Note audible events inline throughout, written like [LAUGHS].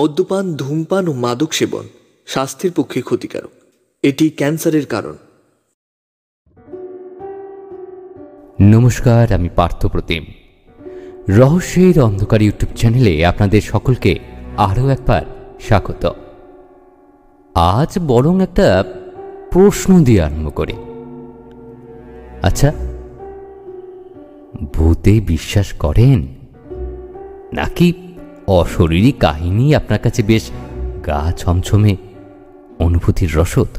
মদ্যপান, ধূমপান ও মাদক সেবন স্বাস্থ্যের পক্ষে ক্ষতিকারক। এটি ক্যান্সারের কারণ। নমস্কার, আমি পার্থ প্রতিম। রহস্যের অন্ধকার ইউটিউব চ্যানেলে আপনাদের সকলকে আরও একবার স্বাগত। আজ বরং একটা প্রশ্ন দিয়ে আরম্ভ করি। আচ্ছা ভূতে বিশ্বাস করেন নাকি অশরীরী কাহিনী আপনার কাছে বেশ গা ছমছমে অনুভূতির রসদ।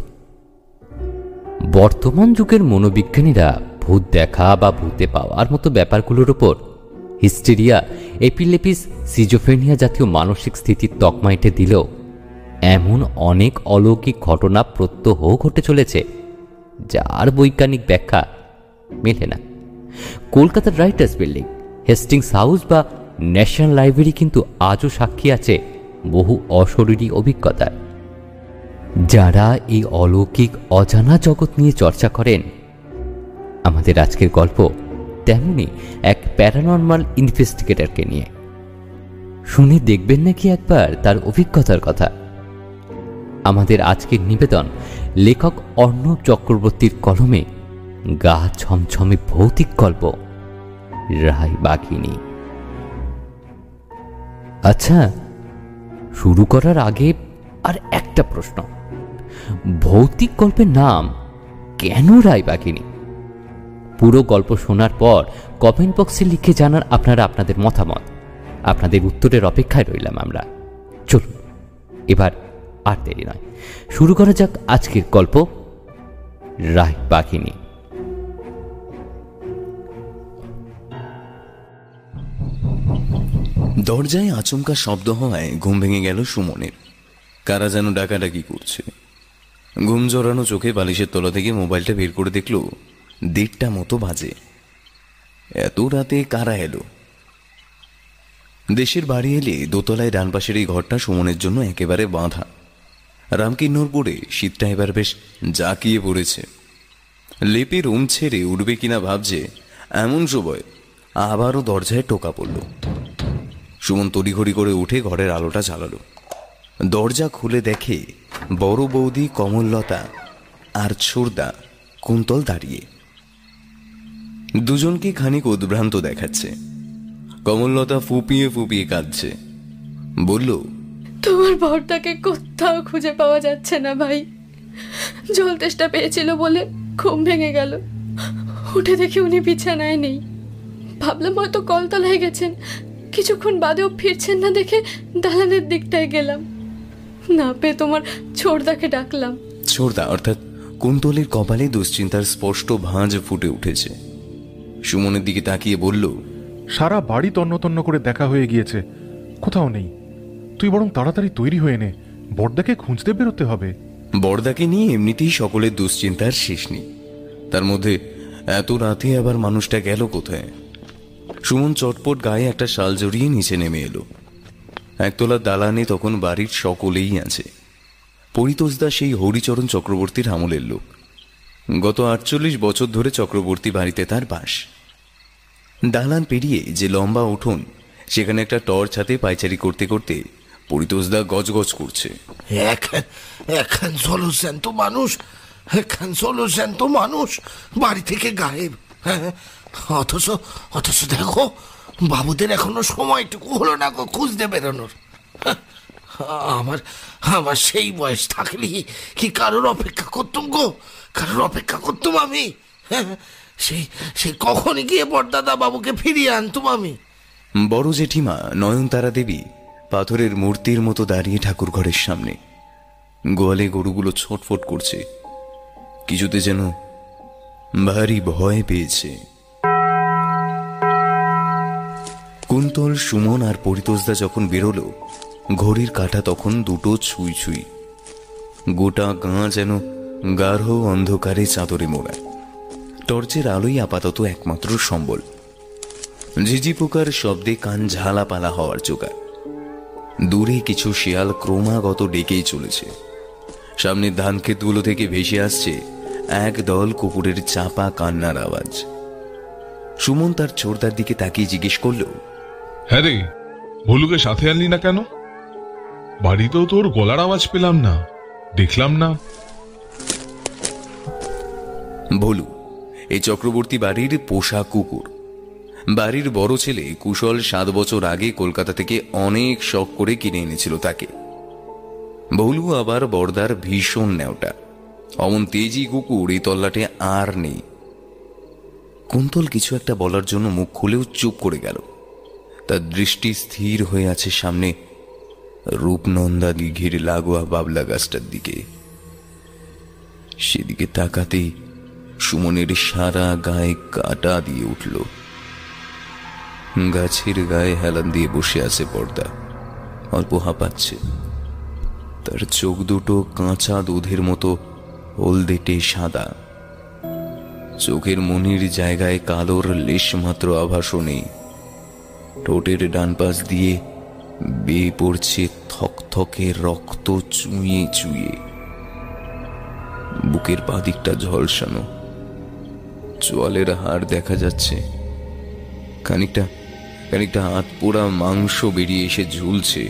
বর্তমান যুগের মনোবিজ্ঞানীরা ভূত দেখা বা ভূতে পাওয়ার মতো ব্যাপারগুলোর ওপর হিস্টেরিয়া, এপিলেপিস সিজোফেনিয়া জাতীয় মানসিক স্থিতির তকমাইটে দিলেও এমন অনেক অলৌকিক ঘটনা প্রত্যহ ঘটে চলেছে, যার বৈজ্ঞানিক ব্যাখ্যা মেলে না। কলকাতার রাইটার্স বিল্ডিং, হেস্টিংস হাউস বা ন্যাশনাল লাইব্রেরি কিন্তু আজও সাক্ষী আছে বহু অশরীরী অভিজ্ঞতার যারা এই অলৌকিক, অজানা জগৎ নিয়ে চর্চা করেন, আমাদের আজকের গল্প তেমনি এক প্যারানর্মাল ইনভেস্টিগেটরকে নিয়ে। শুনে দেখবেন নাকি একবার তার অভিজ্ঞতার কথা। আমাদের আজকের নিবেদন লেখক অর্ণব চক্রবর্তীর কলমে গা ছমছমে ভৌতিক গল্প, রায় বাঘিনী। আচ্ছা শুরু করার আগে আর একটা প্রশ্ন। ভৌতিক গল্পের নাম কেন রায় বাঘিনী পুরো গল্প শোনার পর কমেন্ট বক্সে লিখে জানান আপনারা আপনাদের মতামত। আপনাদের উত্তরের অপেক্ষায় রইলাম আমরা। চলুন, এবার আর দেরি নয়। শুরু করা যাক আজকের গল্প রায় বাঘিনী দরজায় আচমকা শব্দ হওয়ায় ঘুম ভেঙে গেল সুমনের। কারা যেন ডাকাডাকি করছে। ঘুম জড়ানো চোখে বালিশের তলা থেকে মোবাইলটা বের করে দেখল দেড়টা মতো বাজে। এত রাতে কারা এলো? দেশের বাড়ি এলে দোতলায় ডান পাশের এই ঘরটা সুমনের জন্য একেবারে বাঁধা। রামকিন্নর পড়ে শীতটা এবার বেশ জাকিয়ে পড়েছে। লেপে রুম ছেড়ে উঠবে কিনা ভাবছে এমন সময় আবারও দরজায় টোকা পড়ল। সুমন তড়িঘড়ি করে উঠে ঘরের আলোটা জ্বালালো। দরজা খুলে দেখে বড় বৌদি, কমললতা আর ছোড়দা কুন্তল দাঁড়িয়ে। দুজনকে খানিক উদ্ভ্রান্ত দেখাচ্ছে। কমললতা ফুপিয়ে ফুপিয়ে কাঁদছে। বলল, তোমার বরটাকে কোথাও খুঁজে পাওয়া যাচ্ছে না ভাই। জল তেষ্টা পেয়েছিল বলে ঘুম ভেঙে গেল। উঠে দেখি উনি বিছানায় নেই। ভাবলাম হয়তো কলতলায় গেছেন। কিছুক্ষণ বাদেও ফিরছেন না দেখে দালানের দিকটায় গেলাম। না পেয়ে তোমার ছোড়দাকে ডাকলাম। ছোড়দা অর্থাৎ কুন্তলের কপালে দুশ্চিন্তার স্পষ্ট ভাঁজ ফুটে উঠেছে। সুমনের দিকে তাকিয়ে বলল সারা বাড়ি তন্ন তন্ন করে দেখা হয়ে গিয়েছে। কোথাও নেই। তুই বরং তাড়াতাড়ি তৈরি হয়ে নে। বড়দাকে খুঁজতে বেরোতে হবে। বড়দাকে নিয়ে এমনিতেই সকলের দুশ্চিন্তার শেষ নেই। তার মধ্যে এত রাতে আবার মানুষটা গেল কোথায়? সুমন চটপট গায়ে একটা শাল জড়িয়ে নিচে নেমে এলো। একতলা দালানে তখন বাড়ির সকলেই আছে। পরিতোষদা সেই হরিচরণ চক্রবর্তীর আমলের লোক। গত আটচল্লিশ বছর ধরে চক্রবর্তী বাড়িতে তার বাস। দালান পেরিয়ে যে লম্বা উঠোন, সেখানে একটা টর্চ হাতে পায়চারি করতে করতে পরিতোষদা গজগজ করছে। মানুষ। মানুষ। বাড়ি থেকে গায়েব। হ্যাঁ অথচ অথচ দেখো বাবুদের এখনও সময়টুকু হলো না গো খুঁজতে বেরোনোর। হ্যাঁ, আমার আমার সেই বয়স থাকলে কি কারোর অপেক্ষা করতুম গো? কারোর অপেক্ষা করতুম আমি? হ্যাঁ, সেই সেই কখনই গিয়ে বড়দাদা বাবুকে ফিরিয়ে আনতুম আমি? বড় জেঠিমা নয়নতারা দেবী পাথরের মূর্তির মতো দাঁড়িয়ে ঠাকুর ঘরের সামনে। গোয়ালে গরুগুলো ছটফট করছে। কিছুতে যেন ভারী ভয় পেয়েছে। কুন্তল, সুমন আর পরিতোষদা যখন বেরোলো, ঘড়ির কাঁটা তখন দুটো ছুঁই ছুঁই। গোটা গাঁ যেন গাঢ় অন্ধকারে চাদরে মোড়া টর্চের আলোই আপাতত একমাত্র সম্বল। ঝিঝি পোকার শব্দে কান ঝালাপালা হওয়ার জোগাড়। দূরে কিছু শেয়াল ক্রমাগত ডেকেই চলেছে। সামনের ধান ক্ষেতগুলো থেকে ভেসে আসছে এক দল কুকুরের চাপা কান্নার আওয়াজ। সুমন তার ছোড়দার দিকে তাকিয়ে জিজ্ঞেস করল হ্যাঁ রে, ভুলুকে সাথে আনলি না কেন? বাড়িতেও তোর গলার আওয়াজ পেলাম না, দেখলাম না। ভলু এই চক্রবর্তী বাড়ির পোষা কুকুর। বাড়ির বড় ছেলে কুশল সাত বছর আগে কলকাতা থেকে অনেক শখ করে কিনে এনেছিল তাকে। ভলু আবার বর্দার ভীষণ নেওটা অমন তেজি কুকুর এই তল্লাটে আর নেই। কুন্তল কিছু একটা বলার জন্য মুখ খুলেও চুপ করে গেল। তার দৃষ্টি স্থির হয়ে আছে সামনে। রূপনন্দা দিঘির লাগোয়া বাবলা গাছটার দিকে। সেদিকে তাকাতেই সুমনের সারা গায়ে কাটা দিয়ে উঠল। গাছের গায়ে হেলান দিয়ে বসে আছে পর্দা। অল্প হাঁপাচ্ছে। তার চোখ দুটো কাঁচা দুধের মতো, হলদেটে সাদা। চোখের মনির জায়গায় কালোর লেশ মাত্র আভাসও নেই। ঠোঁটের ডান পাশ দিয়ে বেয়ে পড়ছে থকথকে রক্ত চুইয়ে চুইয়ে বুকের পাদিকটা ঝলসানো। চোয়ালের হাড় দেখা যাচ্ছে। খানিকটা খানিকটা হাত পোড়া মাংস বেরিয়ে এসে ঝুলছে।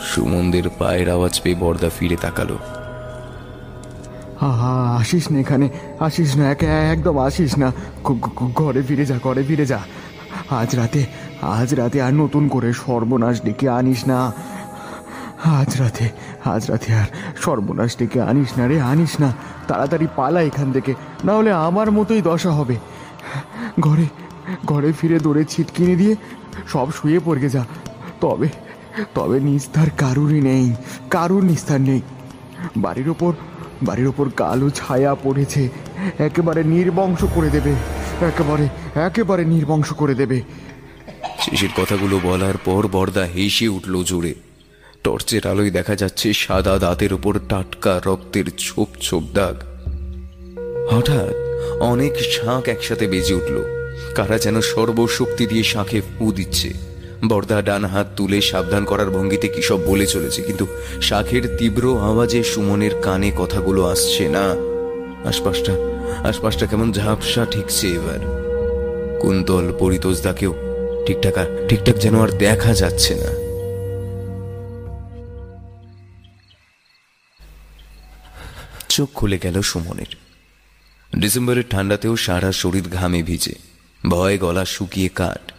সুমনদের পায়ের আওয়াজ পেয়ে বর্দা ফিরে তাকালো। আসিস না এখানে, আসিস না, একে, একদম আসিস না। ঘরে ফিরে যা, ঘরে ফিরে যা। আজ রাতে আজ রাতে আর নতুন করে সর্বনাশ ডেকে আনিস না। আজ রাতে আজ রাতে আর সর্বনাশ ডেকে আনিস না রে, আনিস না। তাড়াতাড়ি পালা এখান থেকে, না হলে আমার মতোই দশা হবে। ঘরে ঘরে ফিরে দৌড়ে ছিটকিনি দিয়ে সব শুয়ে পড়ে যা। তবে তবে নিস্তার কারুরই নেই, কারুর নিস্তার নেই। বাড়ির ওপর বাড়ির ওপর কালো ছায়া পড়েছে, একেবারে নির্বংশ করে দেবে। একেবারে একেবারে নির্বংশ করে দেবে। শেষের কথাগুলো বলার পর বর্দা হেসে উঠল জোরে। টর্চের আলোয় দেখা যাচ্ছে সাদা দাঁতের উপর টাটকা রক্তের ছোপ ছোপ দাগ। হঠাৎ অনেক শাঁখ একসাথে বেজে উঠল। কারা যেন সর্বশক্তি দিয়ে শাঁখে ফু দিচ্ছে। বর্দা ডান হাত তুলে সাবধান করার ভঙ্গিতে কি সব বলে চলেছে, কিন্তু শাঁখের তীব্র আওয়াজে সুমনের কানে কথাগুলো আসছে না। আশপাশটা আশপাশটা কেমন ঝাপসা ঠিকছে এবার। কুন্তল পরিতোষদাকেও ঠিকঠাক ঠিকঠাক যেন আর দেখা যাচ্ছে না। চোখ খুলে গেল সুমনের। ডিসেম্বরের ঠান্ডাতেও সারা শরীর ঘামে ভিজে, ভয়ে গলা শুকিয়ে কাট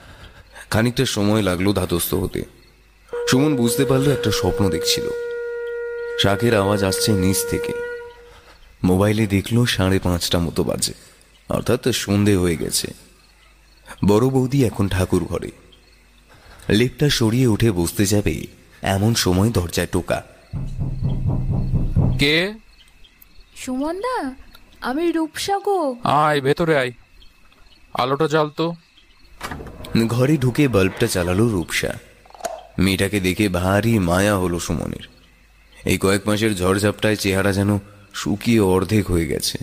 খানিকটা সময় লাগল ধাতস্থ হতে। সুমন বুঝতে পারল একটা স্বপ্ন দেখছিল। শাকের আওয়াজ আসছে নিচ থেকে। মোবাইলে দেখল সাড়ে পাঁচটা মতো বাজে। অর্থাৎ সন্ধে হয়ে গেছে। বড় বৌদি এখন ঠাকুর ঘরে। লেপটা সরিয়ে উঠে বসতে যাবে এমন সময় দরজায় টোকা। কে? সুমনদা আমি রূপসা গো। আয় ভেতরে আয়। আলোটা জ্বাল তো। ঘরে ঢুকে বাল্বটা চালালো রূপসা। মেয়েটাকে দেখে ভারী মায়া হলো সুমনের। এই কয়েক মাসের ঝড়ঝাপটায় চেহারা যেন শুকিয়ে অর্ধেক হয়ে গেছে।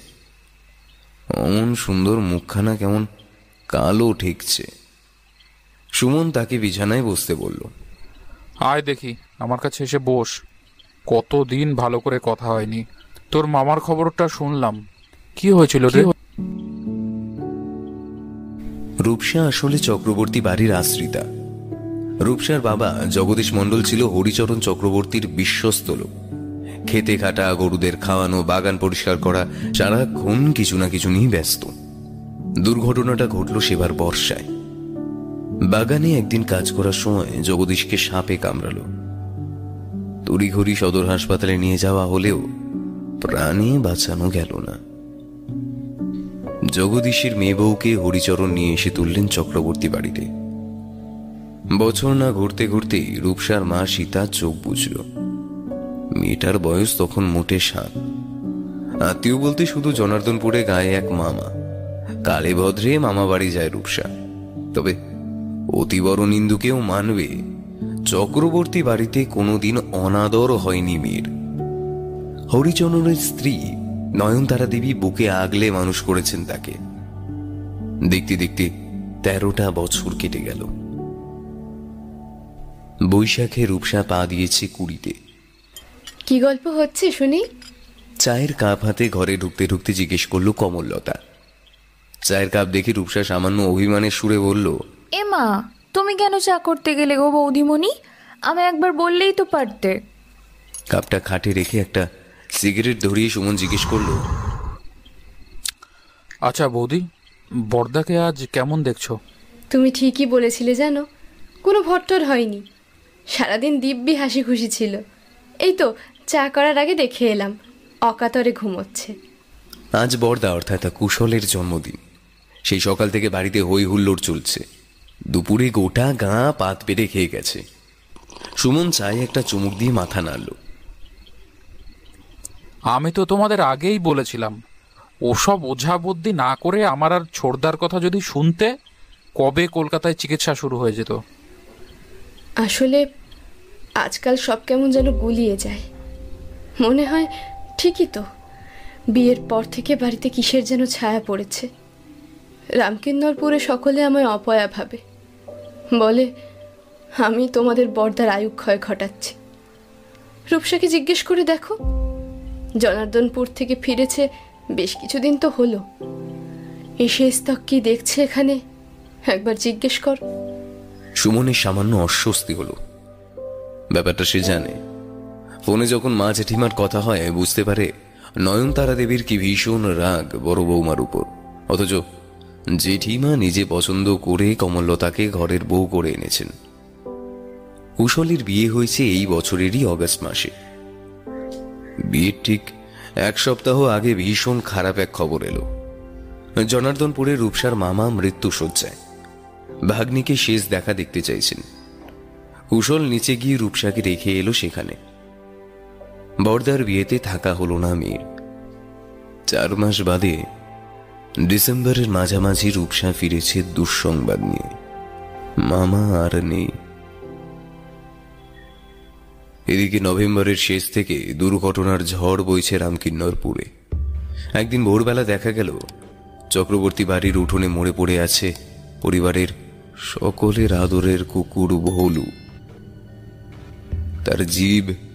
অমন সুন্দর মুখখানা কেমন কালো ঠেকছে। সুমন তাকে বিছানায় বসতে বলল আয় দেখি আমার কাছে এসে বস। কতদিন ভালো করে কথা হয়নি। তোর মামার খবরটা শুনলাম। কি হয়েছিল রে? রূপসা আসলে চক্রবর্তী বাড়ির আশ্রিতা। রূপসার বাবা জগদীশ মণ্ডল ছিল হরিচরণ চক্রবর্তীর বিশ্বস্ত লোক। খেতে খাটা, গরুদের খাওয়ানো, বাগান পরিষ্কার করা, সারাক্ষণ কিছু না কিছু নিয়ে ব্যস্ত। দুর্ঘটনাটা ঘটল সেবার বর্ষায়। বাগানে একদিন কাজ করার সময় জগদীশকে সাপে কামড়ালো। তড়িঘড়ি সদর হাসপাতালে নিয়ে যাওয়া হলেও প্রাণে বাঁচানো গেল না। জগদীশের মেয়ে বউকে হরিচরণ নিয়ে এসে তুললেন চক্রবর্তী বাড়িতে। বছর না ঘুরতে ঘুরতেই রূপসার মা সীতা চোখ বুঝল মেয়েটার বয়স তখন মোটে সাত। আত্মীয় বলতে শুধু জনার্দনপুরে গায়ে এক মামা। কালে ভদ্রে মামা বাড়ি যায় রূপসা। তবে অতি বড় নিন্দুকেও মানবে, চক্রবর্তী বাড়িতে কোনোদিন অনাদর হয়নি মেয়ের। হরিচরণের স্ত্রী নয়নতারা দেবী বুকে আগলে মানুষ করেছেন তাকে। দেখতে দেখতে তেরোটা বছর কেটে গেল। বৈশাখে রূপসা পা দিয়েছে কুড়িতে। কি গল্প হচ্ছে শুনি? চায়ের কাপ হাতে ঘরে ঢুকতে ঢুকতে জিজ্ঞেস করল কমললতা। চায়ের কাপ দেখে রূপসা সামান্য অভিমানের সুরে বলল এমা তুমি কেন চা করতে গেলে গো বৌদিমণি? আমায় একবার বললেই তো পারতে। কাপটা খাটে রেখে একটা সিগারেট ধরিয়ে সুমন জিজ্ঞেস করল আচ্ছা বৌদি বর্দাকে আজ কেমন দেখছ? তুমি ঠিকই বলেছিলে জানো কোনো ভট্টর হয়নি। সারাদিন দিব্যি হাসি খুশি ছিল। এই তো চা করার আগে দেখে এলাম। অকাতরে ঘুমোচ্ছে। আজ বর্দা অর্থাৎ কুশলের জন্মদিন। সেই সকাল থেকে বাড়িতে হই হুল্লোড় চলছে। দুপুরে গোটা গা পাত পেরে খেয়ে গেছে। সুমন চাই একটা চুমুক দিয়ে মাথা নাড়ল। আমি তো তোমাদের আগেই বলেছিলাম ওসব ওঝা বুদ্ধি না করে আমার আর ছোড়দার কথা যদি শুনতে কবে কলকাতায় চিকিৎসা শুরু হয়ে যেত? আসলে আজকাল সব কেমন যেন গুলিয়ে যায়। মনে হয় ঠিকই তো। বিয়ের পর থেকে বাড়িতে কিসের যেন ছায়া পড়েছে। রামকিন্নরপুরে সকলে আমায় অপয়া ভাবে। বলে, আমি তোমাদের বর্দার আয়ুক্ষয় ঘটাচ্ছি। রূপসাকে জিজ্ঞেস করে দেখো। জনার্দনপুর থেকে ফিরেছে, বেশ কিছুদিন তো হলো। এসে স্তক কি দেখছে এখানে? একবার জিজ্ঞেস কর। সুমনের সামান্য অস্বস্তি হলো। ব্যাপারটা সে জানে। ফোনে যখন মা জেঠিমার কথা হয়, বুঝতে পারে নয়নতারা দেবীর কি ভীষণ রাগ বড় বৌমার উপর। অথচ জেঠিমা নিজে পছন্দ করে কমললতাকে ঘরের বউ করে এনেছেন। কুশলীর বিয়ে হয়েছে এই বছরেরই অগস্ট মাসে। বিয়ের ঠিক এক সপ্তাহ আগে ভীষণ খারাপ এক খবর এলো। জনার্দনপুরে রূপসার মামা মৃত্যু শয্যায় ভাগ্নিকে শেষ দেখা দেখতে চাইছেন। কুশল নিচে গিয়ে রূপসাকে রেখে এলো সেখানে। বর্দার বিয়েতে থাকা হলো না মেয়ের চার মাস বাদে ডিসেম্বরের মাঝামাঝি রূপসা ফিরেছে দুঃসংবাদ নিয়ে। মামা আর নেই। এদিকে নভেম্বরের শেষ থেকে দুর্ঘটনার ঝড় বইছে রামকিন্নরপুরে। একদিন ভোরবেলা দেখা গেল, চক্রবর্তী বাড়ির উঠোনে মরে পড়ে আছে পরিবারের সকলের আদরের কুকুর ভৌলু। তার জীব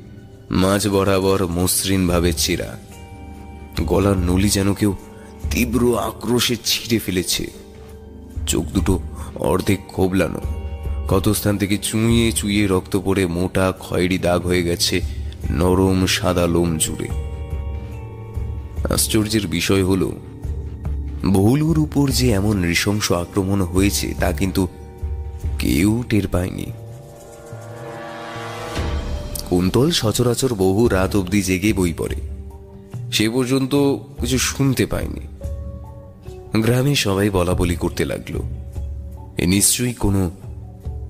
মাঝ বরাবর মসৃণ ভাবে চেরা। গলার নলি যেন কেউ তীব্র আক্রোশে ছিঁড়ে ফেলেছে। চোখ দুটো অর্ধেক খোবলানো। কত স্থান থেকে চুইয়ে চুইয়ে রক্ত পড়ে মোটা খয়েরি দাগ হয়ে গেছে নরম সাদা লোম জুড়ে। আশ্চর্যের বিষয় হলো, ভুলুর উপর যে এমন নৃশংস আক্রমণ হয়েছে তা কিন্তু কেউ টের পায়নি। কুন্তল সচরাচর বহু রাত অবধি জেগে বই পড়ে। সে পর্যন্ত কিছু শুনতে পায়নি। গ্রামে সবাই বলা বলি করতে লাগল। এ নিশ্চয়ই কোনো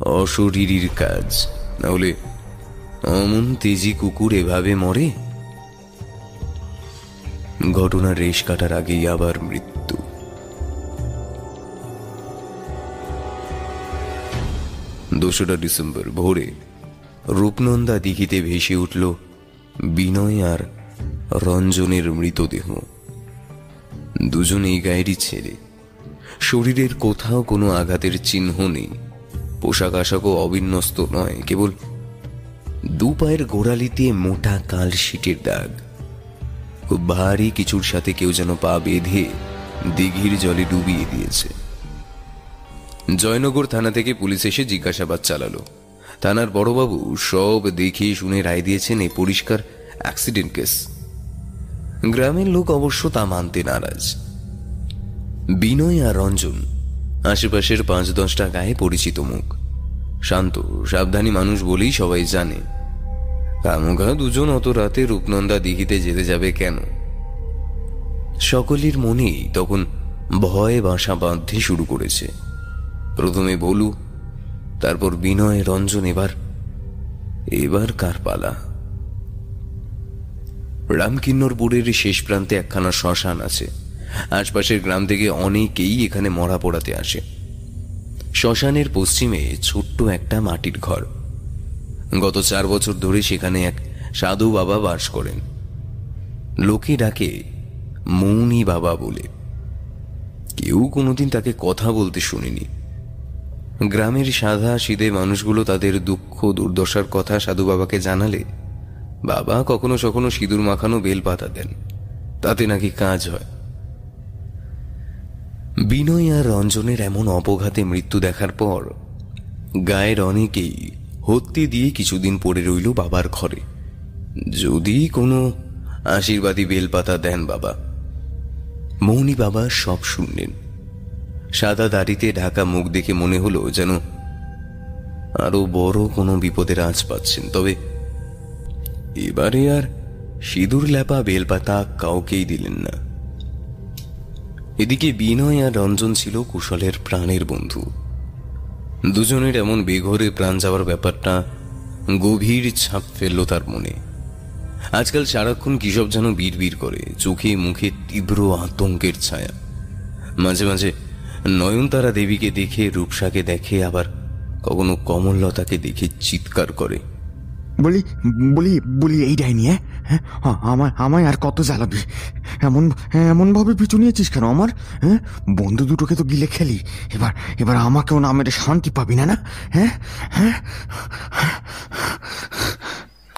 অশরীরীর কাজ। নাহলে অমন তেজি কুকুর এভাবে মরে? ঘটনার রেশ কাটার আগেই আবার মৃত্যু। দোসরা ডিসেম্বর, ভোরে রূপনন্দা দিঘিতে ভেসে উঠল বিনয় আর রঞ্জনের মৃতদেহ। দুজনেই গায়েরই ছেলে। শরীরের কোথাও কোনো আঘাতের চিহ্ন নেই। পোশাক আশাকও অবিন্যস্ত নয়, কেবল দু পায়ের গোড়ালিতে মোটা কাল শীটের দাগ। খুব ভারী কিছুর সাথে কেউ যেন পা বেঁধে দিঘির জলে ডুবিয়ে দিয়েছে। জয়নগর থানা থেকে পুলিশ এসে জিজ্ঞাসাবাদ চালালো। থানার বড়বাবু সব দেখে শুনে রায় দিয়েছেন এই পরিষ্কার অ্যাক্সিডেন্ট কেস গ্রামের লোক অবশ্য তা মানতে নারাজ। বিনয় আর রঞ্জন আশেপাশের পাঁচ দশটা গায়ে পরিচিত মুখ। শান্ত, সাবধানী মানুষ বলেই সবাই জানে। কামুঘা দুজন অত রাতে রূপনন্দা দিঘিতে যেতে যাবে কেন? সকলের মনেই তখন ভয় বাসা বাঁধতে শুরু করেছে। প্রথমে বলু তারপর বিনয়, রঞ্জন, এবার এবার কার পালা? রামকিন্নরপুরের শেষ প্রান্তে একখানা শ্মশান আছে। আশপাশের গ্রাম থেকে অনেকেই এখানে মরা পড়াতে আসে। শ্মশানের পশ্চিমে ছোট্ট একটা মাটির ঘর। গত চার বছর ধরে সেখানে এক সাধু বাবা বাস করেন। লোকে ডাকে, মৌনি বাবা বলে। কেউ কোনোদিন তাকে কথা বলতে শুনিনি। গ্রামের সাদা সিদে মানুষগুলো তাদের দুঃখ, দুর্দশার কথা সাধু বাবাকে জানালে বাবা কখনো সখনো সিঁদুর মাখানো বেল পাতা দেন। তাতে নাকি কাজ হয়। বিনয় আর রঞ্জনের এমন অপঘাতে মৃত্যু দেখার পর গায়ের অনেকেই হত্যি দিয়ে কিছুদিন পড়ে রইল বাবার ঘরে। যদি কোনো আশীর্বাদী বেলপাতা দেন বাবা। মৌনি বাবা সব শুনলেন। সাদা দাড়িতে ঢাকা মুখ দেখে মনে হলো যেন আরও বড় কোনো বিপদের আঁচ পাচ্ছেন। তবে এবারে আর সিঁদুর ল্যাপা বেলপাতা কাউকেই দিলেন না। এদিকে বিনয় আর রঞ্জন ছিল কুশলের প্রাণের বন্ধু। দুজনের এমন বেঘরে প্রাণ যাওয়ার ব্যাপারটা গভীর ছাপ ফেলল তার মনে। আজকাল সারাক্ষণ কিসব যেন বীর করে, চোখে মুখে তীব্র আতঙ্কের ছায়া। মাঝে মাঝে নয়নতারা দেবীকে দেখে রূপসাকে দেখে আবার কখনো কমললতাকে দেখে চিৎকার করে। বলি বলি বলি এই ডাইনি হ্যাঁ? হ্যাঁ? আমায় আমায় আর কত জ্বালাবি? এমন এমন ভাবে পিছু নিয়েছিস কেন আমার? হ্যাঁ? বন্ধু দুটোকে তো গিলে খেলি। এবার এবার আমাকেও না মেরে শান্তি পাবি না না? হ্যাঁ? হ্যাঁ?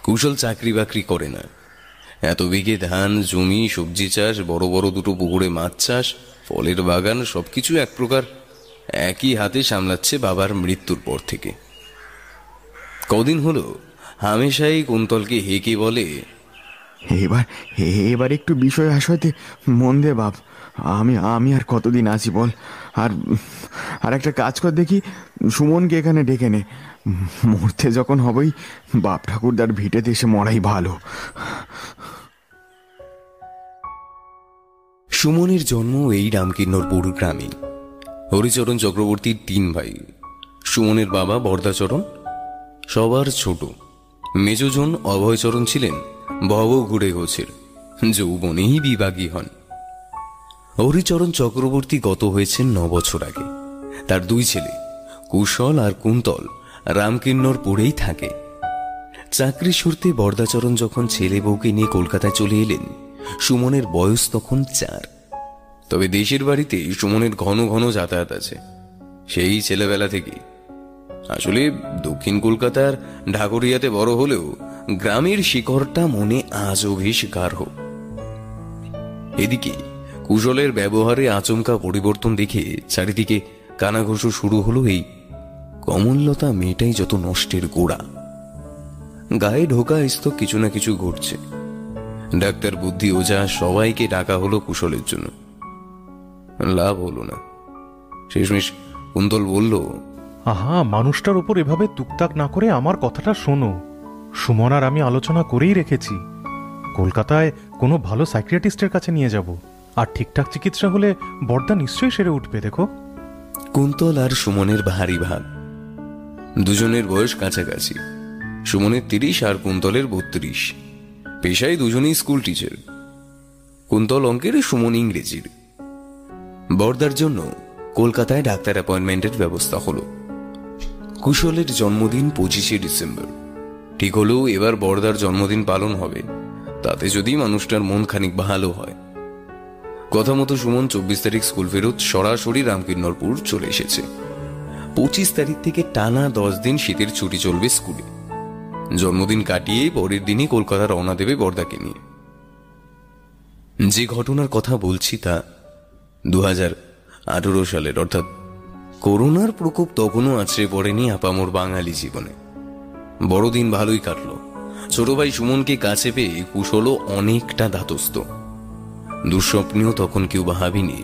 কুশল চাকরি বাকরি করে না। এত বিঘে ধান জমি সবজি চাষ বড় বড় দুটো পুকুরে মাছ চাষ ফলের বাগান সবকিছু এক প্রকার, একই হাতে সামলাচ্ছে বাবার মৃত্যুর পর থেকে। কদিন হলো হামেশাই কুন্তলকে হেকে বলে, এবার এবার একটু বিষয় আশয়তে মন দে বাপ। আমি আমি আর কতদিন আছি বল? আর আর একটা কাজ কর দেখি, সুমনকে এখানে ডেকে নে। মরতে যখন হবেই, বাপ ঠাকুরদার ভিটেতে এসে মরাই ভালো। সুমনের জন্ম এই রামকিন্নরপুর গ্রামে। হরিচরণ চক্রবর্তীর তিন ভাই। সুমনের বাবা বরদাচরণ, সবার ছোট। মেজজন অভয়চরণ ছিলেন ভব ঘুরে গোছের যৌবনেই বিভাগী হন। হরিচরণ চক্রবর্তী গত হয়েছেন ন বছর আগে। তার দুই ছেলে, কুশল আর কুন্তল রামকিন্নরপুরেই থাকে। চাকরি সূত্রে বরদাচরণ যখন ছেলে বউকে নিয়ে কলকাতায় চলে এলেন, সুমনের বয়স তখন চার। তবে দেশের বাড়িতে সুমনের ঘন ঘন যাতায়াত আছে। সেই ছেলেবেলা থেকেই। আসলে দক্ষিণ কলকাতার ঢাকুরিয়াতে বড় হলেও গ্রামের শিকড়টা মনে বেশ গাঢ়। এদিকে কুশলের ব্যবহারে আচমকা পরিবর্তন দেখে চারিদিকে কানাঘুষো শুরু হলো এই কমললতা মেয়েটাই যত নষ্টের গোড়া। গায়ে ঢোকা স্তক কিছু না কিছু ঘটছে। ডাক্তার বুদ্ধি ওঝা সবাইকে ডাকা হলো কুশলের জন্য। লাভ হলো না। শেষমেশ কুন্তল বলল আহা মানুষটার ওপর এভাবে তুকতাক না করে আমার কথাটা শোনো। সুমন আর আমি আলোচনা করেই রেখেছি। কলকাতায় কোনো ভালো সাইক্রিয়াটিস্টের কাছে নিয়ে যাব। আর ঠিকঠাক চিকিৎসা হলে বর্দা নিশ্চয়ই সেরে উঠবে দেখো। কুন্তল আর সুমনের ভারী ভাগ। দুজনের বয়স কাছাকাছি। সুমনের তিরিশ আর কুন্তলের বত্রিশ। পেশায় দুজনেই স্কুল টিচার। কুন্তল অঙ্কের সুমন ইংরেজির। বর্দার জন্য কলকাতায় ডাক্তার অ্যাপয়েন্টমেন্টের ব্যবস্থা হলো। কুশলের জন্মদিন পঁচিশে ডিসেম্বর। ঠিক হলেও এবার বর্দার জন্মদিন পালন হবে। তাতে যদি মানুষটার মন খানিক ভালো হয়। কথা মতো সুমন চব্বিশ তারিখ স্কুল ফেরত সরাসরি রামকিন্নরপুর চলে এসেছে। পঁচিশ তারিখ থেকে টানা দশ দিন শীতের ছুটি চলবে স্কুলে। জন্মদিন কাটিয়ে পরের দিনই কলকাতা রওনা দেবে বর্দাকে নিয়ে। যে ঘটনার কথা বলছি তা দু আঠেরো সালের, অর্থাৎ করোনার প্রকোপ তখনও আছড়ে পড়েনি আপামোর বাঙালি জীবনে। বড়দিন ভালোই কাটল। ছোট ভাই সুমনকে কাছে পেয়ে কুশলও অনেকটা ধাতস্থ। দুঃস্বপ্নেও তখন কেউ ভাবিনি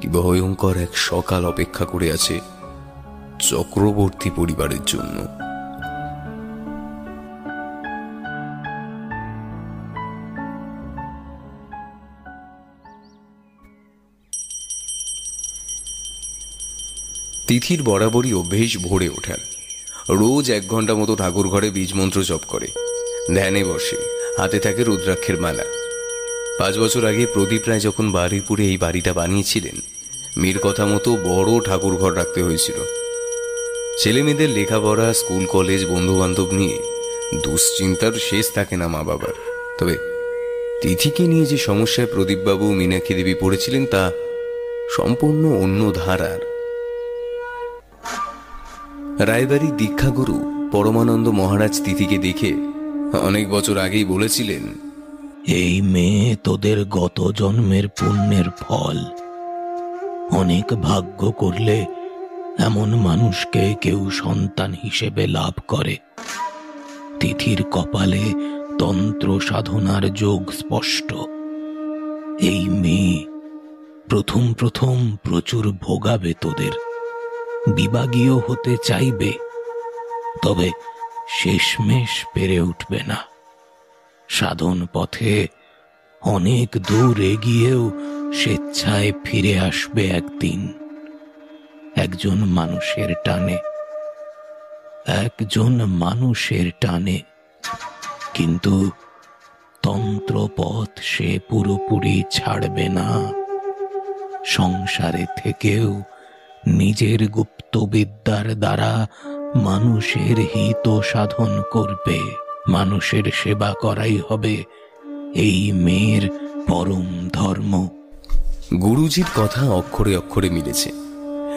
কি ভয়ঙ্কর এক সকাল অপেক্ষা করে আছে চক্রবর্তী পরিবারের জন্য। তিথির বরাবরই অভ্যেস ভরে ওঠার রোজ এক ঘণ্টা মতো ঠাকুর ঘরে বীজ মন্ত্র জপ করে। ধ্যানে বসে, হাতে থাকে রুদ্রাক্ষের মালা। পাঁচ বছর আগে প্রদীপ রায় যখন বারুইপুরে এই বাড়িটা বানিয়েছিলেন মেয়ের কথা মতো বড় ঠাকুর ঘর রাখতে হয়েছিল। ছেলে মেয়েদের লেখাপড়া, স্কুল, কলেজ বন্ধু বান্ধব নিয়ে দুশ্চিন্তার শেষ থাকে না মা বাবার। তবে তিথিকে নিয়ে যে সমস্যায় প্রদীপবাবু মীনাক্ষী দেবী পড়েছিলেন তা সম্পূর্ণ অন্য ধারার। রায়বাড়ির দীক্ষাগুরু পরমানন্দ মহারাজ তিথিকে দেখে অনেক বছর আগেই বলেছিলেন, এই মেয়ে তোদের গত জন্মের পুণ্যের ফল। অনেক ভাগ্য করলে এমন মানুষকে কেউ সন্তান হিসেবে লাভ করে। তিথির কপালে তন্ত্র সাধনার যোগ স্পষ্ট। এই মেয়ে প্রথম প্রথম প্রচুর ভোগাবে তোদের। বিভাগীয় হতে চাইবে, তবে শেষমেশ পেরে উঠবে না। সাধন পথে অনেক দূর এগিয়েও স্বেচ্ছায় ফিরে আসবে একদিন। একজন মানুষের টানে, একজন মানুষের টানে, কিন্তু তন্ত্রপথ সে পুরোপুরি ছাড়বে না। সংসারে থেকেও নিজের গুপ্তবিদ্যার দ্বারা মানুষের হিত সাধন করবে। মানুষের সেবা করাই হবে এই মেয়ের পরম ধর্ম। গুরুজির কথা অক্ষরে অক্ষরে মিলেছে।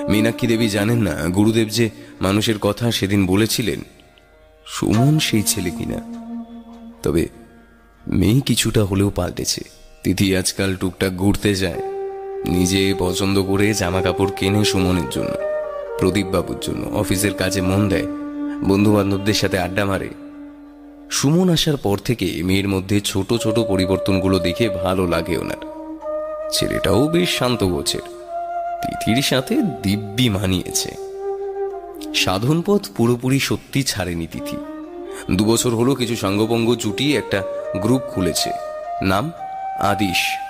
মীনাক্ষী দেবী জানেন না, গুরুদেব যে মানুষের কথা সেদিন বলেছিলেন, সুমন সেই ছেলে কিনা। তবে মেয়ে কিছুটা হলেও পাল্টেছে। তিথি আজকাল টুকটাক ঘুরতে যায়। নিজে পছন্দ করে জামা কাপড় কেনে সুমনের জন্য প্রদীপ বাবুর জন্য অফিসের কাজে মন দেয় বন্ধু বান্ধবদের সাথে আড্ডা মারে। সুমন আসার পর থেকে মেয়ের মধ্যে ছোট ছোট পরিবর্তনগুলো দেখে ভালো লাগে ওনার। ছেলেটাও বেশ শান্ত গোছের। তিথির সাথে দিব্যি মানিয়েছে। সাধন পথ পুরোপুরি সত্যি ছাড়েনি তিথি। দুবছর হলো কিছু সাঙ্গপঙ্গ জুটি একটা গ্রুপ খুলেছে। নাম আদিশ।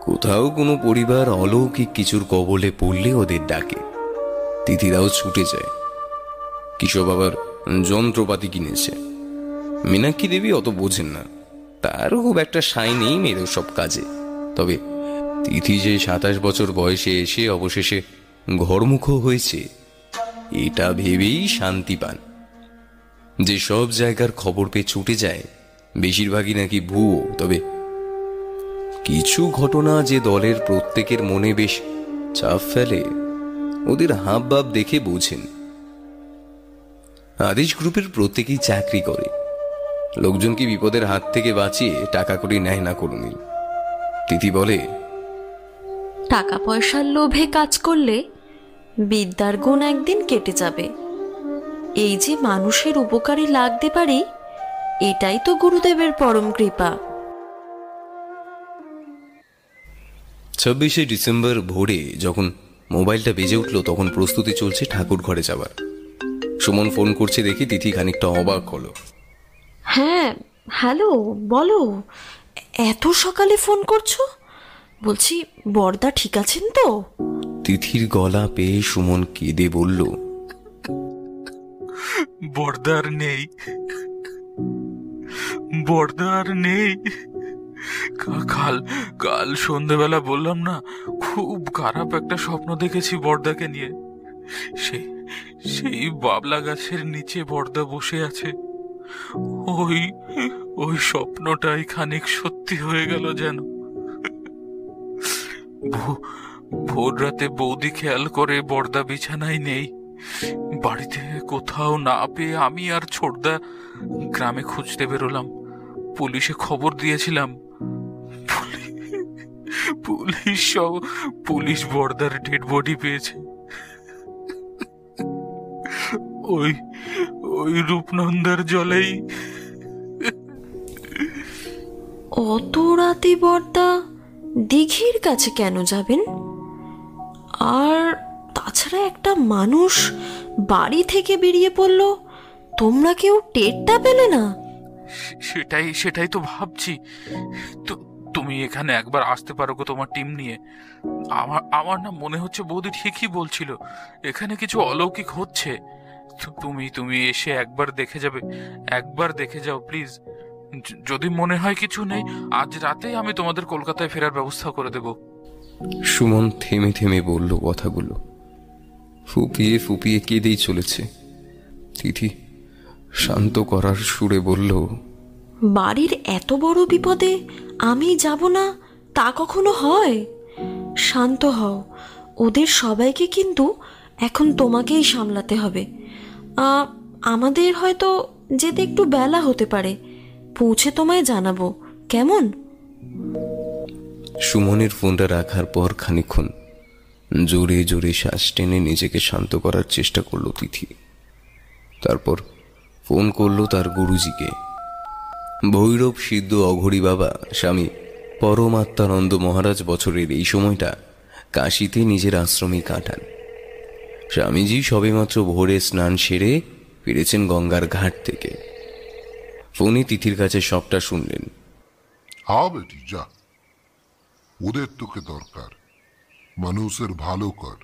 কোথাও কোনো পরিবার অলৌকিক কিছুর কবলে পড়লে ওদের ডাকে। তিথিরাও ছুটে যায়। কিশোর বাবার যন্ত্রপাতি কিনেছে। মীনাক্ষী দেবী অত বোঝেন না। তারও খুব একটা সাই নেই মেয়েদের সব কাজে। তবে তিথি যে সাতাশ বছর বয়সে এসে অবশেষে ঘরমুখ হয়েছে, এটা ভেবেই শান্তি পান। যে সব জায়গার খবর পেয়ে ছুটে যায়, বেশিরভাগই নাকি ভুয়ো, তবে কিছু ঘটনা যে দলের প্রত্যেকের মনে বেশ চাপ ফেলে, ওদের হাব ভাব দেখে বোঝেন। আদেশ গ্রুপের প্রত্যেকেই চাকরি করে। লোকজনকে বিপদের হাত থেকে বাঁচিয়ে টাকা করে নেয় না করুন তিথি বলে টাকা পয়সার লোভে কাজ করলে বিদ্যার গুণ একদিন কেটে যাবে। এই যে মানুষের উপকারে লাগতে পারি, এটাই তো গুরুদেবের পরম কৃপা। ছাব্বিশে ডিসেম্বর ভোরে যখন মোবাইলটা বেজে উঠল তখন প্রস্তুতি চলছে ঠাকুর ঘরে যাওয়ার সুমন ফোন করছে দেখি তিথি খানিকটা অবাক হলো। হ্যাঁ হ্যালো বলো এত সকালে ফোন করছ? বলছি বর্দা ঠিক আছেন তো? তিথির গলা পেয়ে সুমন কেঁদে বলল বর্দার নেই বর্দার নেই। কাল কাল সন্ধেবেলা বললাম না, খুব খারাপ একটা স্বপ্ন দেখেছি বর্দাকে নিয়ে। সেই সেই বাবলা গাছের নিচে বর্দা বসে আছে। ওই ওই স্বপ্নটাই খানিক সত্যি হয়ে গেল যেন। ভোর রাতে বৌদি খেয়াল করে বর্দা বিছানায় নেই। বাড়িতে কোথাও না পেয়ে আমি আর ছোটদা গ্রামে খুঁজতে বেরোলাম। পুলিশে খবর দিয়েছিলাম। পুলিশ সব পুলিশ বর্দার ডেড বডি পেয়েছে। ওই ওই রূপনন্দার জলেই। অত রাতে বর্দা দিঘির কাছে কেন যাবেন? আর তাছাড়া একটা মানুষ বাড়ি থেকে বেরিয়ে পড়ল তোমরা কেউ টেরটা পেলে না? সেটাই সেটাই তো ভাবছি। তো তুমি এখানে একবার আসতে পারো গো তোমার টিম নিয়ে। আমার আমার না মনে হচ্ছে বৌদি ঠিকই বলছিল, এখানে কিছু অলৌকিক হচ্ছে। তুমি তুমি এসে একবার দেখে যাবে, একবার দেখে যাও প্লিজ। যদি মনে হয় কিছু নেই, আজ রাতেই আমি তোমাদের কলকাতায় ফেরার ব্যবস্থা করে দেব। সুমন থেমে থেমে বলল কথাগুলো। ফুপিয়ে ফুপিয়ে কেঁদেই চলেছে। তিথি শান্ত করার সুরে বলল বাড়ির এত বড় বিপদে আমি যাব না, তা কখনো হয়? শান্ত হও, ওদের সবাইকে কিন্তু এখন তোমাকেই সামলাতে হবে। আমাদের হয়তো যেতে একটু বেলা হতে পারে। পৌঁছে তোমায় জানাব, কেমন? সুমনের ফোনটা রাখার পর খানিক্ষণ জোরে জোরে শ্বাস টেনে নিজেকে শান্ত করার চেষ্টা করল তিথি। তারপর ফোন করল তার গুরুজিকে। ভৈরব সিদ্ধ অঘরী বাবা, স্বামী পরমাত্মানন্দ মহারাজ বছরের এই সময়টা কাশিতে নিজের আশ্রমে কাটান। স্বামীজি সবেমাত্র ভোরে স্নান সেরে ফিরেছেন গঙ্গার ঘাট থেকে। ফোনে তিথির কাছে সবটা শুনলেন। হ্যাঁ বেটি, যা। ওদের তোকে দরকার। মানুষের ভালো কর।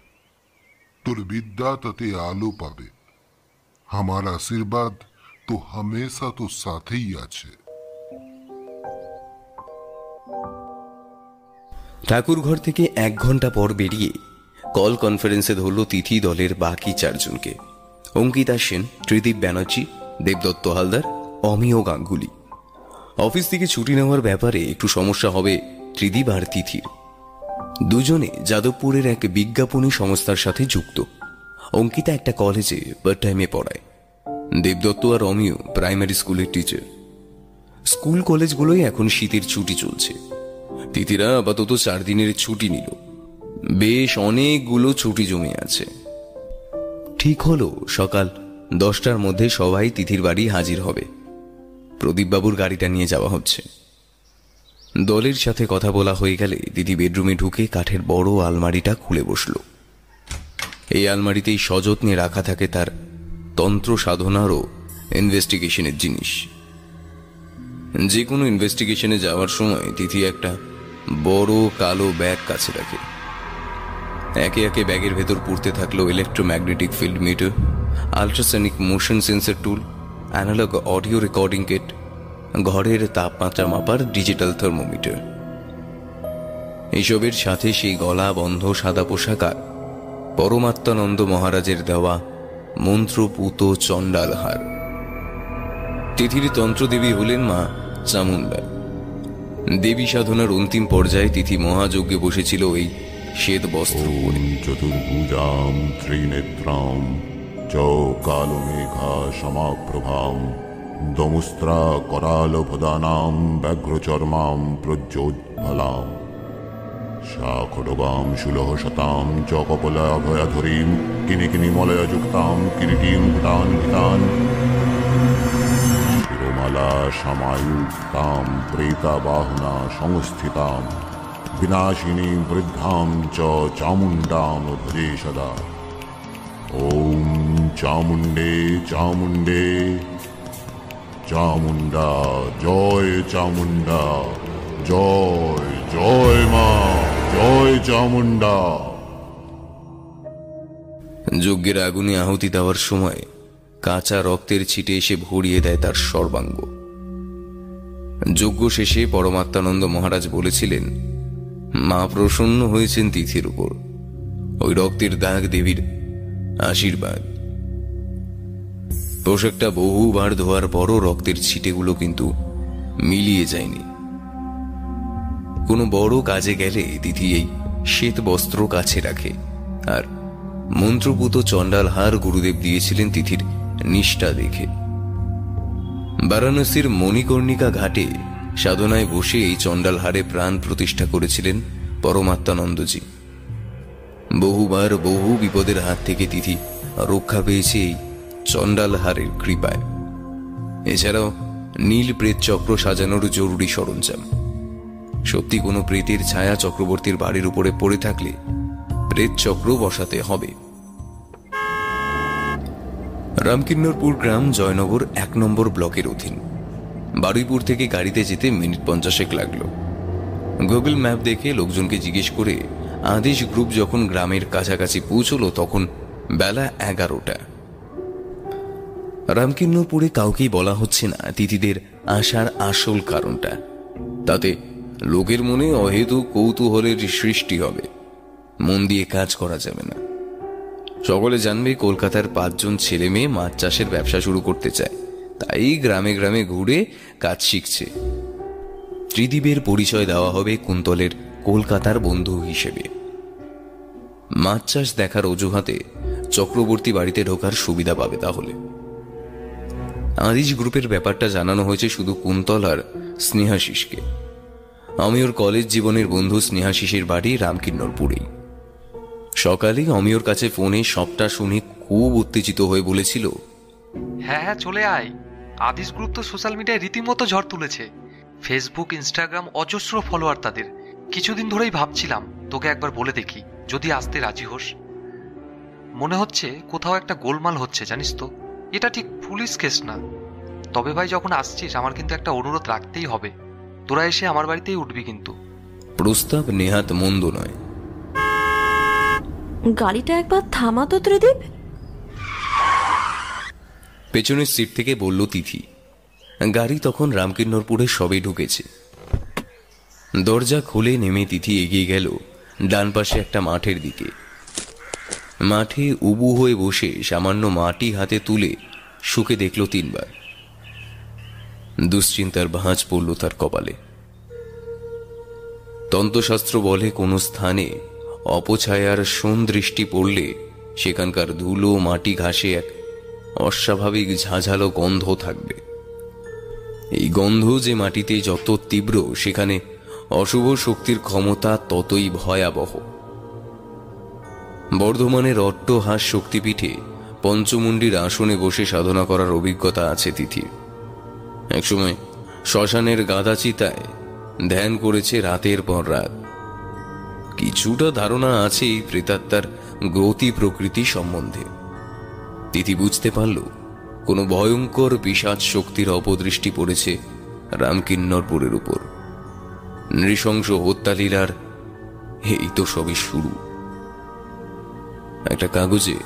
তোর বিদ্যা তাতে আলো পাবে। আমার আশীর্বাদ তো হামেশা তোর সাথেই আছে। ঠাকুর ঘর থেকে এক ঘণ্টা পর বেরিয়ে কল কনফারেন্সে ধরল তিথি দলের বাকি চারজনকে। অঙ্কিতা সেন, ত্রিদীপ ব্যানার্জি, দেবদত্ত হালদার, অমিয় গাঙ্গুলি। অফিস থেকে ছুটি নেওয়ার ব্যাপারে একটু সমস্যা হবে ত্রিদীপ আর তিথির। দুজনে যাদবপুরের এক বিজ্ঞাপনী সংস্থার সাথে যুক্ত। অঙ্কিতা একটা কলেজে পার্ট টাইমে পড়ায়। দেবদত্ত আর অমিয় প্রাইমারি স্কুলের টিচার। স্কুল কলেজগুলোই এখন শীতের ছুটি চলছে। তিথিরা আপাতত চার দিনের ছুটি নিল। বেশ অনেকগুলো ছুটি জমে আছে। ঠিক হলো, সকাল দশটার মধ্যে সবাই তিথির বাড়ি হাজির হবে। প্রদীপবাবুর গাড়িটা নিয়ে যাওয়া হচ্ছে। দলের সাথে কথা বলা হয়ে গেলে দিদি বেডরুমে ঢুকে কাঠের বড় আলমারিটা খুলে বসল। এই আলমারিতেই সযত্নে রাখা থাকে তার তন্ত্র সাধনারও ইনভেস্টিগেশনের জিনিস। যে কোনো ইনভেস্টিগেশনে যাওয়ার সময় তিথি একটা বড় কালো ব্যাগ কাছে রাখে। একে একে ব্যাগের ভেতর পড়তে থাকল electromagnetic field meter ultrasonic motion sensor tool analog audio recording kit ঘরের তাপমাত্রা মাপার ডিজিটাল থার্মোমিটার এসবের সাথে সেই গলা বন্ধ সাদা পোশাক আর পরমাত্মানন্দ মহারাজের দেওয়া মন্ত্রপুত চণ্ডাল হার তিথির তন্ত্রদেবী হলেন মা চামুন্ডা দেবী সাধনার অন্তিম পর্যায়ে তিথি মহাযজ্ঞে বসেছিল ওই শ্বেত বস্ত্র। চতুর্ভুজাম ত্রিনেত্রাম চ কালো মেঘা সমাপ্রভাম দমুস্ত্রা করালভদানাম ব্যঘ্রচর্মাম প্রজ্যোজ্ফলাম শাখডগাম সুলহ শতাম চ কপলাভয়াধরীম কিনি কিনি মলয়যুক্তাম কিরিটিম ভুটান ভিতান समायुक्तां प्रेताबाहुना संस्थितां विनाशिनीं वृद्धां च चामुण्डां भजे सदा ॐ चामुण्डे चामुण्डे চামুন্ডা জয় চামুন্ডা জয় জয় মা জয় চামুন্ডা যজ্ঞের আগুনে আহুতি দেওয়ার সময় কাঁচা রক্তের ছিটে এসে ভরিয়ে দেয় তার সর্বাঙ্গ। যজ্ঞ শেষে পরমাত্মানন্দ মহারাজ বলেছিলেন, মা প্রসন্ন হয়েছেন তিথির উপর। ওই রক্তের দাগ দেবীর আশীর্বাদ। পোশাকটা বহুবার ধোয়ার পরও রক্তের ছিটেগুলো কিন্তু মিলিয়ে যায়নি। কোনো বড় কাজে গেলে তিথি এই শ্বেত বস্ত্র কাছে রাখে, আর মন্ত্রপুত চণ্ডাল হার গুরুদেব দিয়েছিলেন তিথির নিষ্ঠা দেখে। বারাণসীর মণিকর্ণিকা ঘাটে সাধনায় বসে এই চণ্ডাল হারে প্রাণ প্রতিষ্ঠা করেছিলেন পরমাত্মানন্দজি। বহুবার বহু বিপদের হাত থেকে তিথি রক্ষা পেয়েছে এই চণ্ডালহারের কৃপায়। এছাড়াও নীল প্রেত চক্র সাজানোর জরুরি সরঞ্জাম। সত্যি কোনো প্রেতের ছায়া চক্রবর্তীর বাড়ির উপরে পড়ে থাকলে প্রেত চক্র বসাতে হবে। রামকিন্নরপুর গ্রাম জয়নগর এক নম্বর ব্লকের অধীন। বারুইপুর থেকে গাড়িতে যেতে মিনিট পঞ্চাশেক লাগল। গুগল ম্যাপ দেখে লোকজনকে জিজ্ঞেস করে আদেশ গ্রুপ যখন গ্রামের কাছাকাছি পৌঁছলো তখন বেলা এগারোটা। রামকিন্নপুরে কাউকেই বলা হচ্ছে না তিথিদের আসার আসল কারণটা। তাতে লোকের মনে অহেতু কৌতূহলের সৃষ্টি হবে। মন দিয়ে কাজ করা যাবে না। সকলে জানবে কলকাতার পাঁচজন ছেলে মেয়ে মাছ চাষের ব্যবসা শুরু করতে চায়। তাই গ্রামে গ্রামে ঘুরে কাজ শিখছে। ত্রিদীপের পরিচয় দেওয়া হবে কুন্তলের কলকাতার বন্ধু হিসেবে। মাছ চাষ দেখার অজুহাতে চক্রবর্তী বাড়িতে ঢোকার সুবিধা পাবে তাহলে। আদিজ গ্রুপের ব্যাপারটা জানানো হয়েছে শুধু কুন্তল আর স্নেহাশিসকে। আমি ওর কলেজ জীবনের বন্ধু স্নেহাশিসের বাড়ি রামকিন্নরপুরেই সকালেই অমিয়র কাছে ফোনে সবটা শুনে খুব উত্তেজিত হয়ে বলেছিল হ্যাঁ হ্যাঁ চলে আয়। আদিস গ্রুপ তো সোশ্যাল মিডিয়ায় রীতিমতো ঝড় তুলেছে। ফেসবুক ইনস্টাগ্রাম অজস্র ফলোয়ার তাদের। কিছুদিন ধরেই ভাবছিলাম তোকে একবার বলে দেখি যদি আসতে রাজি হোস। মনে হচ্ছে কোথাও একটা গোলমাল হচ্ছে জানিস তো। এটা ঠিক পুলিশ কেস না। তবে ভাই যখন আসছিস আমার কিন্তু একটা অনুরোধ রাখতেই হবে। তোরা এসে আমার বাড়িতেই উঠবি কিন্তু। প্রস্তাব নেহাত মন্দ নয়। গাড়িটা একবার থামা তো ত্রিদীপ। পেছনের সিট থেকে বলল তিথি। গাড়ি তখন রামকিন্নরপুরে সবে ঢুকেছে। দরজা খুলে নেমে তিথি এগিয়ে গেল ডান পাশে একটা মাঠের দিকে। মাঠে উবু হয়ে বসে সামান্য মাটি হাতে তুলে শুকে দেখল তিনবার। দুশ্চিন্তার ভাঁজ পড়ল তার কপালে। তন্ত্রশাস্ত্র বলে কোনো স্থানে অপছায়ার সোন দৃষ্টি পড়লে সেখানকার ধুলো মাটি ঘাসে এক অস্বাভাবিক ঝাঁঝালো গন্ধ থাকবে। এই গন্ধ যে মাটিতে যত তীব্র, সেখানে অশুভ শক্তির ক্ষমতা ততই ভয়াবহ। বর্ধমানের অট্টহাস শক্তিপীঠে পঞ্চমুণ্ডির আসনে বসে সাধনা করার অভিজ্ঞতা আছে তিথির। একসময় শ্মশানের গাদা চিতায় ধ্যান করেছে রাতের পর রাত। কিছুটা ধারণা আছে এই প্রেতাত্মার গতি প্রকৃতি সম্বন্ধে। তিথি বুঝতে পারল, কোনো ভয়ঙ্কর বিষাদ শক্তির অপদৃষ্টি পড়েছে রামকিন্নরপুরের উপর। নৃশংস হত্যালীলার এই তো সবই শুরু। একটা কাগজে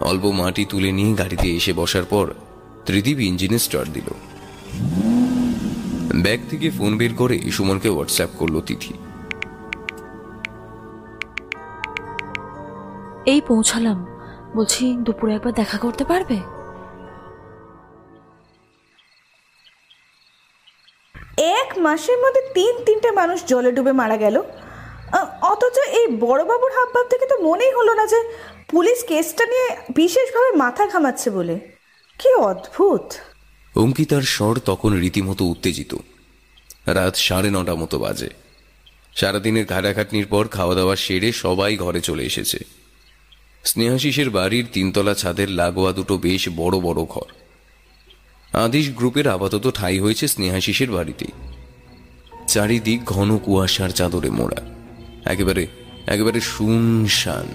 অল্প মাটি তুলে নিয়ে গাড়িতে এসে বসার পর ত্রিদীপ ইঞ্জিনে স্টার্ট দিল। ব্যাগ থেকে ফোন বের করে সুমনকে হোয়াটসঅ্যাপ করল তিথি। এই পৌঁছালাম। বলছি দুপুরে একবার দেখা করতে পারবে? এক মাসের মধ্যে তিন তিনটে মানুষ জলে ডুবে মারা গেল। অথচ এই বড়বাবুর হাবভাব থেকে তো মনেই হলো না যে পুলিশ কেসটা নিয়ে বিশেষভাবে মাথা ঘামাচ্ছে বলে। কি অদ্ভুত। অঙ্কিতার স্বর তখন রীতিমতো উত্তেজিত। রাত সাড়ে নটা মতো বাজে। সারাদিনের ঘাটাঘাটনির পর খাওয়া দাওয়া সেরে সবাই ঘরে চলে এসেছে। স্নেহাশিসের বাড়ির তিনতলা ছাদের লাগোয়া দুটো বেশ বড় বড় ঘর। আদিশ গ্রুপের আপাতত ঠাই হয়েছে স্নেহাশিসের বাড়িতেই। চারিদিক ঘন কুয়াশার চাদরে মোড়া। একেবারে একেবারে শুনশান।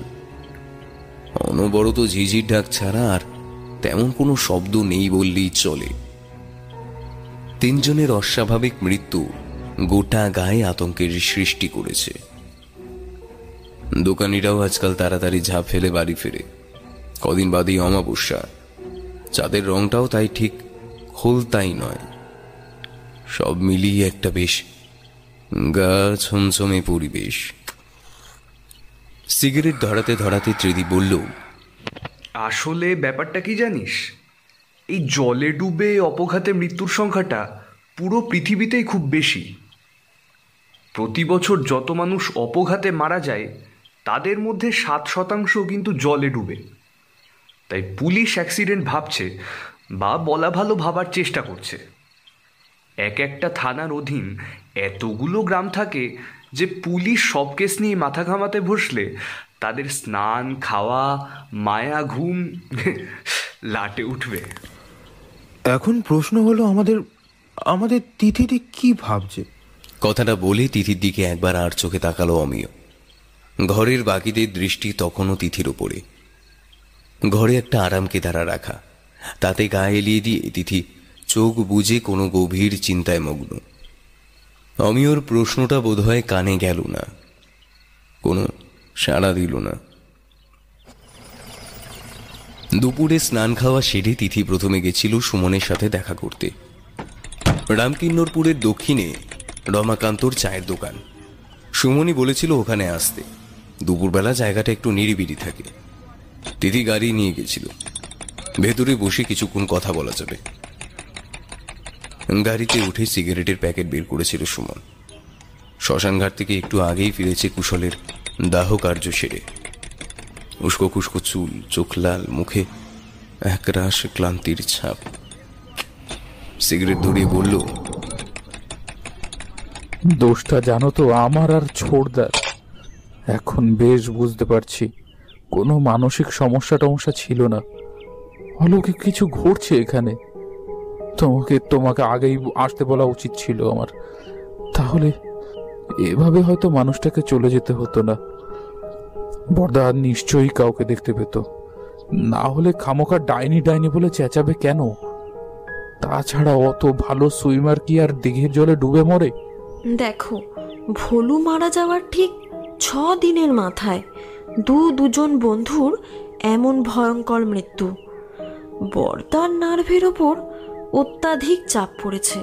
অনবরত ঝিঝির ডাক ছাড়া আর তেমন কোনো শব্দ নেই বললেই চলে। তিনজনের অস্বাভাবিক মৃত্যু গোটা গায়ে আতঙ্কের সৃষ্টি করেছে। দোকানিরাও আজকাল তাড়াতাড়ি ঝাঁপ ফেলে বাড়ি ফেরে। কদিন বাদেই অমাবস্যা। চাঁদের রংটাও তাই ঠিক খোলতাই নয়। সব মিলিয়ে একটা বেশ গা ছমছমে পরিবেশ। সিগারেট ধরাতে ধরাতে ত্রিদি বলল, আসলে ব্যাপারটা কি জানিস? এই জলে ডুবে অপঘাতে মৃত্যুর সংখ্যাটা পুরো পৃথিবীতেই খুব বেশি। প্রতি বছর যত মানুষ অপঘাতে মারা যায় তাদের মধ্যে সাত শতাংশ কিন্তু জলে ডুবে। তাই পুলিশ অ্যাক্সিডেন্ট ভাবছে বা বলা ভালো ভাবার চেষ্টা করছে। এক একটা থানার অধীন এতগুলো গ্রাম থাকে যে পুলিশ সব কেস নিয়ে মাথা ঘামাতে বসলে তাদের স্নান খাওয়া মায়া ঘুম লাটে উঠবে। এখন প্রশ্ন হলো আমাদের আমাদের তিথিটি কি ভাবছে? কথাটা বলে তিথির দিকে একবার আর চোখে তাকালো অমিয়। ঘরের বাকিদের দৃষ্টি তখনও তিথির ওপরে ঘরে একটা আরাম কেদারা রাখা, তাতে গায়ে এলিয়ে দিয়ে তিথি, চোখ বুঝে কোনো গভীর চিন্তায় মগ্ন। অমিয়র প্রশ্নটা বোধহয় কানে গেল না, কোনো সাড়া দিল না। দুপুরে স্নান খাওয়া সেরে তিথি প্রথমে গেছিল সুমনের সাথে দেখা করতে। রামকিন্নরপুরের দক্ষিণে রমাকান্তর চায়ের দোকান। সুমনি বলেছিল ওখানে আসতে। দুপুরবেলা জায়গাটা একটু নিরিবিলি থাকে। দিদি গাড়ি নিয়ে গেছিল। ভেতরে বসে কিছুক্ষণ কথা বলা যাবে। গাড়িতে উঠে সিগারেটের প্যাকেট বের করেছিল সুমন। শ্মশানঘাট থেকে একটু আগেই ফিরেছে কুশলের দাহ কার্য সেরে। উস্কো খুস্কো চুল, চোখ লাল, মুখে একরাশ ক্লান্তির ছাপ। সিগারেট ধরিয়ে বলল, দোষটা জানো তো, আমার আর ছোড়দার এখন বেশ বুঝতে পারছি। কোনো মানসিক সমস্যা টমস্যা ছিল না। অলৌকিক কিছু ঘটছে এখানে। তোমাকে তোমাকে আগেই আসতে বলা উচিত ছিল আমার। তাহলে এভাবে হয়তো মানুষটাকে চলে যেতে হতো না। বর্দা নিশ্চয়ই কাউকে দেখতে পেত। না হলে খামোকা ডাইনি ডাইনি বলে চেঁচাবে কেন? তাছাড়া অত ভালো সুইমার কি আর দিঘির জলে ডুবে মরে? দেখো, ভোলু মারা যাওয়ার ঠিক ছ দিনের মাথায় দু দুজন বন্ধুর এমন ভয়ঙ্কর মৃত্যু। বর্দার নার্ভের ওপর অত্যাধিক চাপ পড়েছে।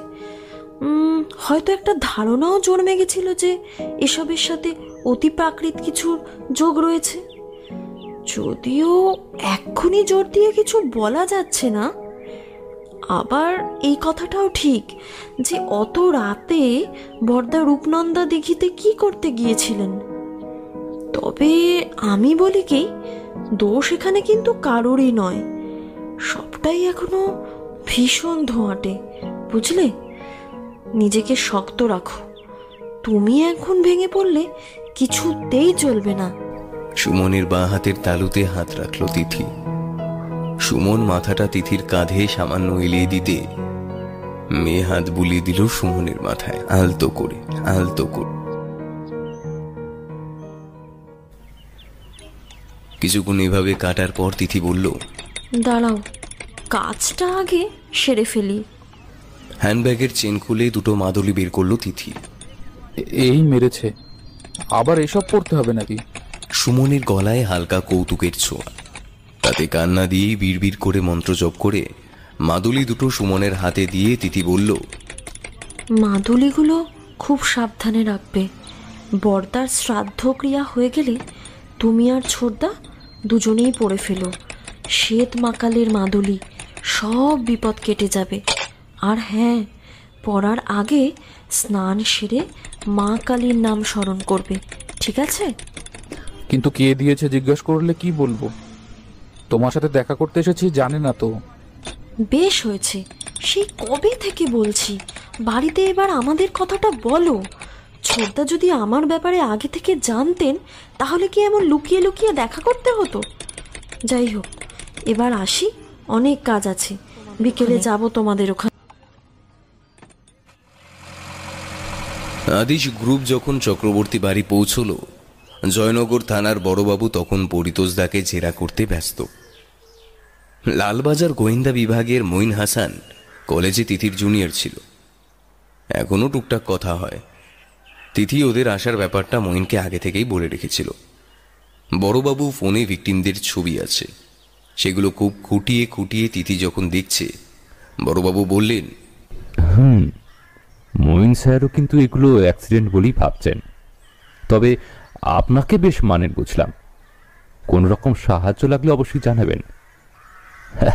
হয়তো একটা ধারণাও জন্মে গেছিল যে এসবের সাথে অতি প্রাকৃত কিছুর যোগ রয়েছে। যদিও এক্ষুনি জোর দিয়ে কিছু বলা যাচ্ছে না, আবার এই কথাটাও ঠিক যে অত রাতে বর্দা রূপনন্দা দিঘিতে কি করতে গিয়েছিলেন? তবে আমি বলি কি, দোষ এখানে কিন্তু কারোরই নয়। সবটাই এখনও ভীষণ ধোঁয়াটে, বুঝলে? নিজেকে শক্ত রাখো। তুমি এখন ভেঙে পড়লে কিছুতেই চলবে না। সুমনের বাঁ হাতের তালুতে হাত রাখল তিথি। সুমন মাথাটা তিথির কাঁধে সামান্য এলিয়ে দিতে মেয়ে হাত বুলিয়ে দিল সুমনের মাথায়, আলতো করে আলতো করে। কিছুক্ষণ এভাবে কাটার পর তিথি বলল দাঁড়াও কাজটা আগে সেরে ফেলি। হ্যান্ডব্যাগের চেন খুলে দুটো মাদুলি বের করল তিথি। এই মেরেছে। আবার এসব পড়তে হবে নাকি? সুমনের গলায় হালকা কৌতুকের ছোঁয়া। তাতে কান্না দিয়ে বিড়বিড় করে মন্ত্র জপ করে মাদুলি দুটো সুমনের হাতে দিয়ে তিথি বলল মাদুলিগুলো খুব সাবধানে রাখবে। বর্দার শ্রাদ্ধ ক্রিয়া হয়ে গেলে তুমি আর ছোটদা দুজনেই পড়ে ফেলো। শ্বেত মাকালের মাদুলি সব বিপদ কেটে যাবে। আর হ্যাঁ পড়ার আগে স্নান সেরে মা কালীর নাম স্মরণ করবে ঠিক আছে? কিন্তু কে দিয়েছে জিজ্ঞেস করলে কি বলব? তোমার সাথে দেখা করতে এসেছি জানে না তো। বেশ হয়েছে। সেই কবে থেকে বলছি? বাড়িতে এবার আমাদের কথাটা বলো। ছোটদা যদি আমার ব্যাপারে আগে থেকে জানতেন তাহলে কি এমন লুকিয়ে লুকিয়ে দেখা করতে হতো? যাই হোক এবার আসি অনেক কাজ আছে। বিকেলে যাব তোমাদের ওখানে। আদিশ গ্রুপ যখন চক্রবর্তী বাড়ি পৌঁছল জয়নগর থানার বড়বাবু তখন পরিতোষদাকে জেরা করতে ব্যস্ত। লালবাজার গোয়েন্দা বিভাগের মঈন হাসান কলেজে তিথির জুনিয়র ছিল। এখনও টুকটাক কথা হয়। তিথি ওদের আসার ব্যাপারটা মঈনকে আগে থেকেই বলে রেখেছিল। বড়বাবু ফোনে ভিকটিমদের ছবি আছে। সেগুলো খুব খুঁটিয়ে খুঁটিয়ে তিথি যখন দেখছে, বড়বাবু বললেন, হুম, মঈন স্যারও কিন্তু এগুলো অ্যাক্সিডেন্ট বলেই ভাবছেন। তবে আপনাকে বেশ মানেন বুঝলাম। কোন রকম সাহায্য লাগলে অবশ্যই জানাবেন। [LAUGHS]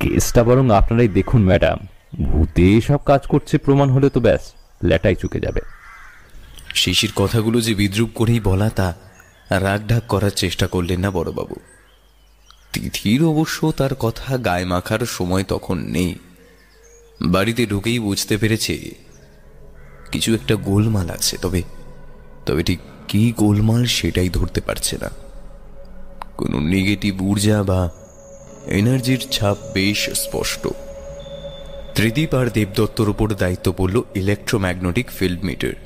কেসটা বরং আপনারাই দেখুন, ম্যাডাম। ভূতে সব কাজ করছে প্রমাণ হলে তো ব্যাস, লেটাই চুকে যাবে। শিশির কথাগুলো যে বিদ্রুপ করেই বলা, তা রাগ ঢাক করার চেষ্টা করলেন না বড়বাবু। তিথির অবশ্য তার কথা গায়ে মাখার সময় তখন নেই। বাড়িতে ঢুকেই বুঝতে পেরেছে, কিছু একটা গোলমাল আছে, তবে তবে ঠিক কি গোলমাল সেটাই ধরতে পারছে না। কোনো নেগেটিভ ঊর্জা বা এনার্জির ছাপ বেশ স্পষ্ট। ত্রিদীপ আর দেবদত্তর উপর দায়িত্ব পড়ল electromagnetic field meter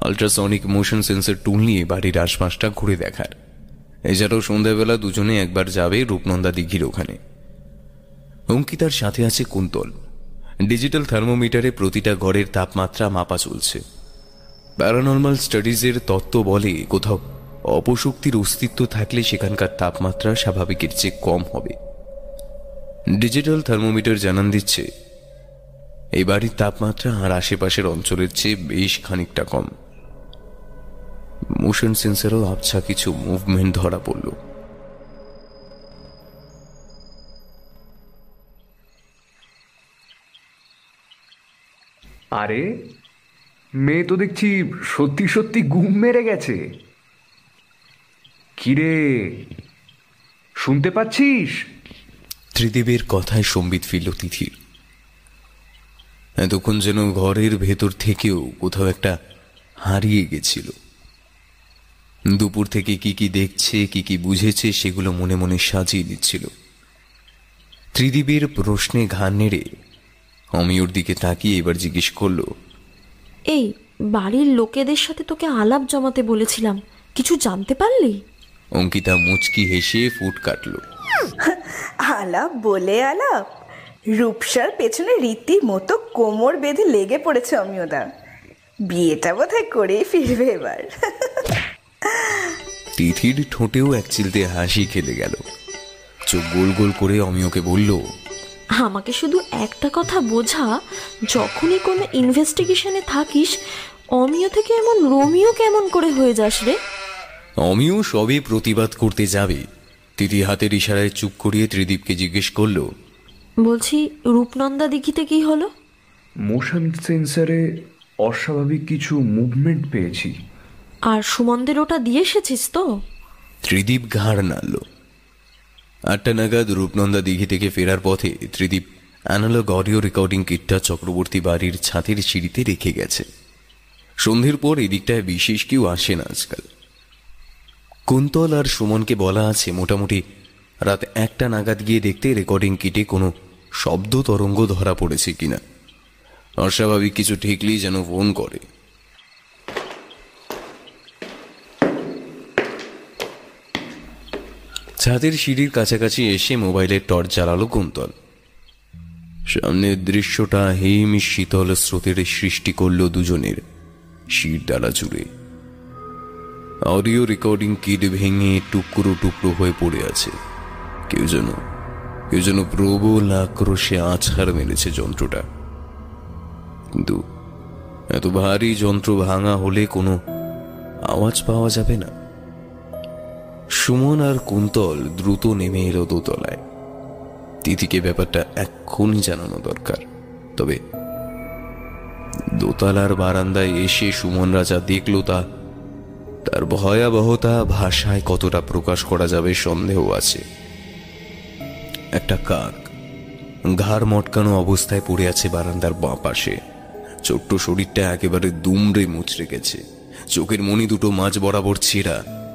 ultrasonic motion sensor tool নিয়ে বাড়ির আশপাশটা ঘুরে দেখার। এছাড়াও সন্ধ্যাবেলা দুজনে একবার যাবে রূপনন্দা দিঘির ওখানে। অঙ্কিতার সাথে আছে কুন্তল। ডিজিটাল থার্মোমিটারে প্রতিটা ঘরের তাপমাত্রা মাপা চলছে। প্যারানর্মাল স্টাডিজের তত্ত্ব বলে কোথাও অপশক্তির অস্তিত্ব থাকলে সেখানকার তাপমাত্রা স্বাভাবিকের চেয়ে কম হবে। ডিজিটাল থার্মোমিটার জানান দিচ্ছে, এই বাড়ির তাপমাত্রা আর আশেপাশের অঞ্চলের চেয়ে বেশ খানিকটা কম। মোশন সেন্সারও আবছা কিছু মুভমেন্ট ধরা পড়ল। আরে মেয়ে তো দেখছি সত্যি সত্যি ঘুম মেরে গেছে। কিরে শুনতে পাচ্ছিস? ত্রিদেবের কথায় সম্বিত ফিরল তিথির। এতক্ষণ যেন ঘরের ভেতর থেকেও কোথাও একটা হারিয়ে গেছিল। দুপুর থেকে কি কি দেখছে কি কি বুঝেছে সেগুলো মনে মনে সাজিয়ে দিচ্ছিল। ত্রিদীপের প্রশ্নে ঘাড় নেড়ে অমিয়র দিকে তাকিয়ে এবার জিজ্ঞেস করল এই বাড়ির লোকেদের সাথে তোকে আলাপ জমাতে বলেছিলাম। কিছু জানতে পারলি? অঙ্কিতা মুচকি হেসে ফুট কাটলো। আলাপ বলে আলাপ। রূপসার পেছনে রীতিমতো কোমর বেঁধে লেগে পড়েছে অমিয়দা। বিয়েটা বোধহয় করেই ফিরবে এবার। তিথির ঠোঁটেও এক চিলতে হাসি খেলে গেল। চোখ গোল গোল করে অমিয়কে বলল আমাকে শুধু একটা কথা বোঝা যখনই কোনো ইনভেস্টিগেশনে থাকিস অমিয় থেকে এমন রোমিও কেমন করে হয়ে যাস রে? অমিয় সবে প্রতিবাদ করতে যাবে। তিথি হাতের ইশারায় চুপ করিয়ে ত্রিদীপকে জিজ্ঞেস করল বলছি রূপনন্দা দিঘিতে কি হলো? মোশন সেন্সারে অস্বাভাবিক কিছু মুভমেন্ট পেয়েছি। আর সুমনদের ওটা দিয়ে এসেছিস তো? ত্রিদীপ ঘাড় নাড়ল। আটটা নাগাদ রূপনন্দা দিঘি থেকে ফেরার পথে ত্রিদীপ অ্যানালগ অডিও রেকর্ডিং কিটটা চক্রবর্তী বাড়ির ছাদের সিঁড়িতে রেখে গেছে। সন্ধ্যের পর এদিকটায় বিশেষ কেউ আসে না আজকাল। কুন্তল আর সুমনকে বলা আছে মোটামুটি রাত একটা নাগাদ গিয়ে দেখতে রেকর্ডিং কিটে কোনো শব্দ তরঙ্গ ধরা পড়েছে কিনা। অস্বাভাবিক কিছু ঠিকলেই যেন ফোন করে। ছাদের সিঁড়ির কাছাকাছি এসে মোবাইলের টর্চ জ্বালালো কুন্তল। সামনের দৃশ্যটা হিম শীতল স্রোতের সৃষ্টি করল দুজনের শির দ্বারা জুড়ে। অডিও রেকর্ডিং কিট ভেঙে টুকরো টুকরো হয়ে পড়ে আছে। কেউ যেন কেউ যেন প্রবল আক্রোশে আছাড় মেরেছে যন্ত্রটা। কিন্তু এত ভারী যন্ত্র ভাঙা হলে কোনো আওয়াজ পাওয়া যাবে না। সুমন আর কুন্তল দ্রুত নেমে এলো দোতলায়। তিথিকে ব্যাপারটা এক্ষুনি জানানো দরকার। তবে দোতলার বারান্দায় এসে সুমন রাজা দেখল তা, তার ভয়াবহতা ভাষায় কতটা প্রকাশ করা যাবে সন্দেহ আছে। একটা কাক ঘাড় মটকানো অবস্থায় পড়ে আছে বারান্দার বাঁ পাশে ছোট্ট শরীরটা একেবারে দুমড়ে মুচড়ে গেছে। চোখের মনি দুটো মাঝ বরাবর ছেঁড়া।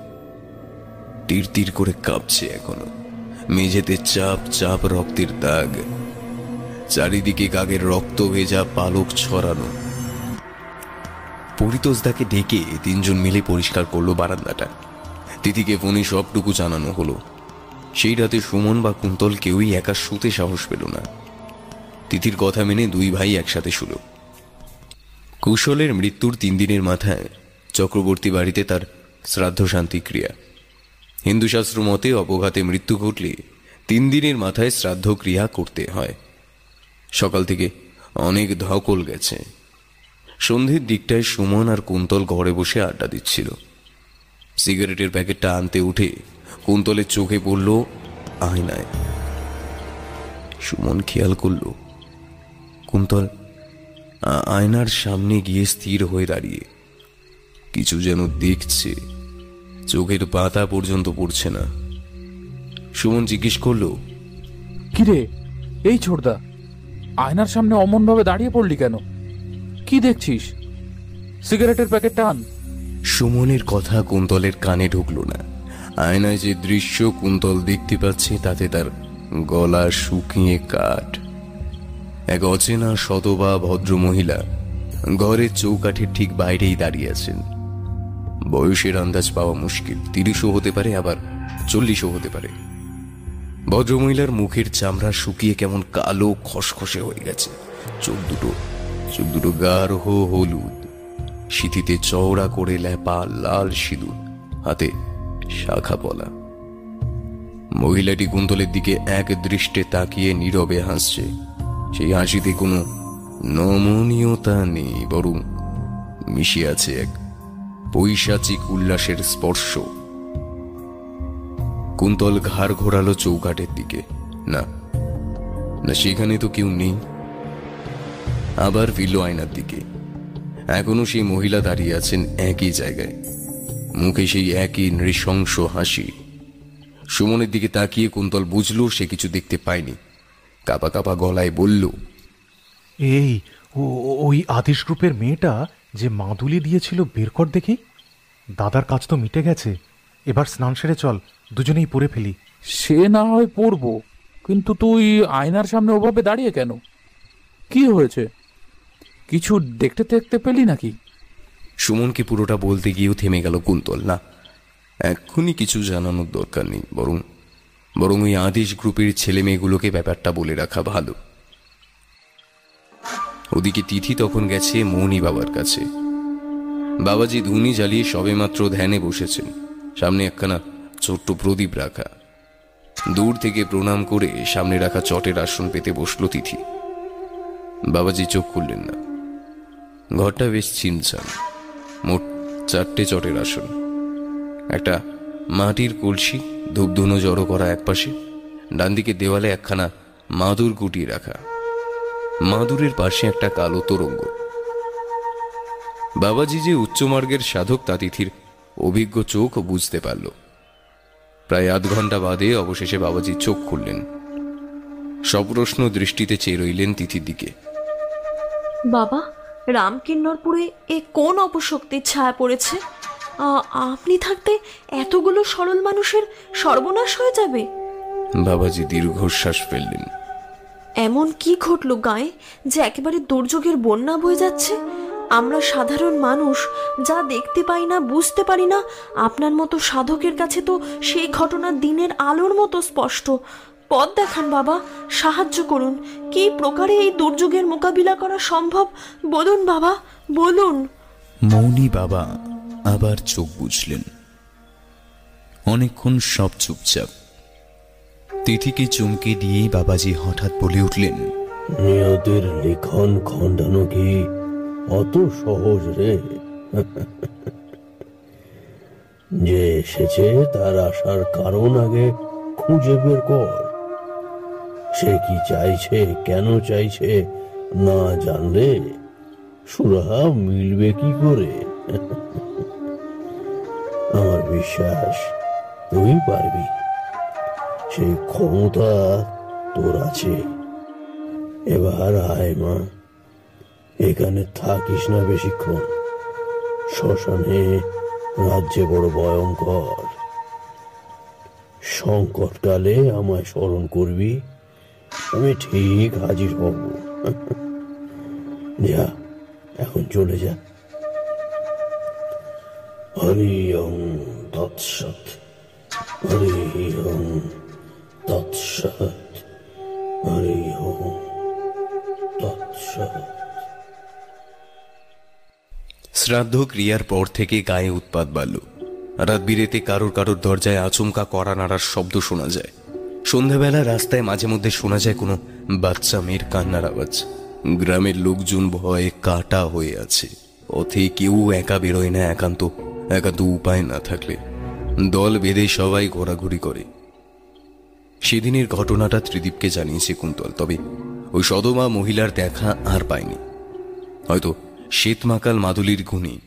তীর তীর করে কাঁপছে এখনও। মেঝেতে চাপ চাপ রক্তের দাগ। চারিদিকে কাকের রক্ত ভেজা পালক ছড়ানো। পরিতোষদাকে ডেকে তিনজন মিলে পরিষ্কার করল বারান্দাটা। তিথিকে ফোনে সবটুকু জানানো হলো। সেই রাতে সুমন বা কুন্তল কেউই একা শুতে সাহস পেল না। তিথির কথা মেনে দুই ভাই একসাথে শুলো। কুশলের মৃত্যুর তিন দিনের মাথায় চক্রবর্তী বাড়িতে তার শ্রাদ্ধ শান্তি ক্রিয়া হিন্দু শাস্ত্র মতে অপঘাতে মৃত্যু ঘটলে তিন দিনের মাথায় শ্রাদ্ধ ক্রিয়া করতে হয়। সকাল থেকে অনেক ধকল গেছে। সন্ধ্যের দিকটায় সুমন আর কুন্তল ঘরে বসে আড্ডা দিচ্ছিল। সিগারেটের প্যাকেটটা আনতে উঠে কুন্তলের চোখে পড়ল আয়নায়। সুমন খেয়াল করল, কুন্তল আয়নার সামনে গিয়ে স্থির হয়ে দাঁড়িয়ে, কিছু যেন দেখছে। চোখের পাতা পর্যন্ত পড়ছে না। সুমন জিজ্ঞেস করল কিরে এই ছোটদা আয়নার সামনে অমন ভাবে দাঁড়িয়ে পড়লি কেন? কি দেখছিস? সিগারেটের প্যাকেটটা আন। সুমনের কথা কুন্তলের কানে ঢুকলো না। আয়নায় যে দৃশ্য কুন্তল দেখতে পাচ্ছে তাতে তার গলা শুকিয়ে কাঠ। এক অচেনা শতবা ভদ্র মহিলা ঘরের চৌকাঠের ঠিক বাইরেই দাঁড়িয়ে আছেন। বয়সের আন্দাজ পাওয়া মুশকিল। তিরিশও হতে পারে, আবার চল্লিশও হতে পারে। ভদ্রমহিলার মুখের চামড়া শুকিয়ে কেমন কালো, খসখসে হয়ে গেছে। চোখ দুটো চোখ দুটো গাঢ় হলুদ। সিথিতে চওড়া করে ল্যাপা লাল সিঁদুর, হাতে শাখা পলা। মহিলাটি কুন্তলের দিকে এক দৃষ্টে তাকিয়ে নীরবে হাসছে। সেই হাসিতে কোনো নমনীয়তা নেই, বরং মিশে আছে এক পৈশাচিক উল্লাসের স্পর্শ। কুন্তল ঘাড় ঘোরালো চৌকাটের দিকে। না না, সেখানে তো কেউ নেই। আবার ফিরল আয়নার দিকে। এখনও সেই মহিলা দাঁড়িয়ে আছেন একই জায়গায়। মুখে সেই একই নৃশংস হাসি। সুমনের দিকে তাকিয়ে কুন্তল বুঝল, সে কিছু দেখতে পায়নি। কাপা কাপা গলায় বলল, এই ওই আদেশ গ্রুপের মেয়েটা যে মাদুলি দিয়েছিল বের কর দেখি? দাদার কাজ তো মিটে গেছে। এবার স্নান সেরে চল দুজনেই পরে ফেলি। সে না হয় পড়ব কিন্তু তুই আয়নার সামনে ওভাবে দাঁড়িয়ে কেন? কি হয়েছে? কিছু দেখতে দেখতে পেলি নাকি? সুমনকে পুরোটা বলতে গিয়েও থেমে গেল কুন্তল না? এক্ষুনি কিছু জানানোর দরকার নেই বরং বরং ওই আদেশ গ্রুপের ছেলে মেয়েগুলোকে ব্যাপারটা বলে রাখা ভালো। ওদিকে তিথি তখন গেছে মৌনি বাবার কাছে। বাবাজি ধুনি জ্বালিয়ে সবেমাত্র ধ্যানে বসেছেন। সামনে একখানা ছোট্ট প্রদীপ রাখা। দূর থেকে প্রণাম করে সামনে রাখা চটের আসন পেতে বসল তিথি। বাবাজি চোখ খুললেন না। ঘরটা বেশ ছিমছাম মোট চারটে চটের আসন। একটা মাটির কলসি, ধূপধুনো জড়ো করা একপাশে। ডান দিকে দেওয়ালে একখানা মাদুর গুটিয়ে রাখা। মাদুরের পাশে একটা কালো তরঙ্গ। বাবাজি যে উচ্চমার্গের সাধক তা তিথির অভিজ্ঞ চোখ বুঝতে পারল। প্রায় আধ ঘণ্টা বাদে অবশেষে বাবাজি চোখ খুললেন। সপ্রশ্ন দৃষ্টিতে চেয়ে রইলেন তিথির দিকে। বাবা রামকিন্নরপুরে এ কোন অপশক্তির ছায়া পড়েছে? আপনি থাকতে এতগুলো সরল মানুষের সর্বনাশ হয়ে যাবে। বাবাজি দীর্ঘশ্বাস ফেললেন। এমন কি ঘটলো গায়ে যে একেবারে দুর্যোগের বন্যা বয়ে যাচ্ছে? আমরা সাধারণ মানুষ, যা দেখতে পাই না, বুঝতে পারি না, আপনার মতো সাধকের কাছে তো সেই ঘটনা দিনের আলোর মতো স্পষ্ট। পথ দেখান বাবা, সাহায্য করুন। কি প্রকারে এই দুর্যোগের মোকাবিলা করা সম্ভব? বলুন বাবা, বলুন। মৌনি বাবা আবার চোখ বুঝলেন। অনেকক্ষণ সব চুপচাপ। তিথিকে চমকে দিয়ে বাবাজি হঠাৎ বলে উঠলেন নিয়তের লিখন খণ্ডানো কি অত সহজ রে? যে এসেছে তার আসার কারণ আগে খুঁজে বের কর। সে কি চাইছে, কেন চাইছে না জানলে সুরাহা মিলবে কি করে? আমার বিশ্বাস তুই পারবি। সেই ক্ষমতা তোর আছে। এবার আয় মা। এখানে থাকিস না বেশিক্ষণ। শ্মশানে রাজ্যে বড় ভয়ঙ্কর। সংকটকালে আমায় স্মরণ করবি, আমি ঠিক হাজির হব। যা, এখন চলে যা। হরি ওম তৎসৎ। হরি ওম তৎসৎ। হরি শ্রাদ্ধ ক্রিয়ার পর থেকে গায়ে উৎপাত বাড়ল রাত বিরেতে কারোর কারোর দরজায় আচমকা কড়া নাড়ার শব্দ শোনা যায়। সন্ধ্যাবেলা রাস্তায় মাঝে মধ্যে শোনা যায় কোনো বাচ্চা মেয়ের কান্নার আওয়াজ। গ্রামের লোকজন ভয়ে কাটা হয়ে আছে। পথে কেউ একা বেরোয় না, একান্ত একান্ত উপায় না থাকলে। দল বেঁধে সবাই ঘোরাঘুরি করে। সেদিনের ঘটনাটা ত্রিদীপকে জানিয়েছে কুন্তল, তবে ওই সদমা মহিলার দেখা আর পায়নি। হয়তো শ্বেতমাকাল মাদুলির গুণী।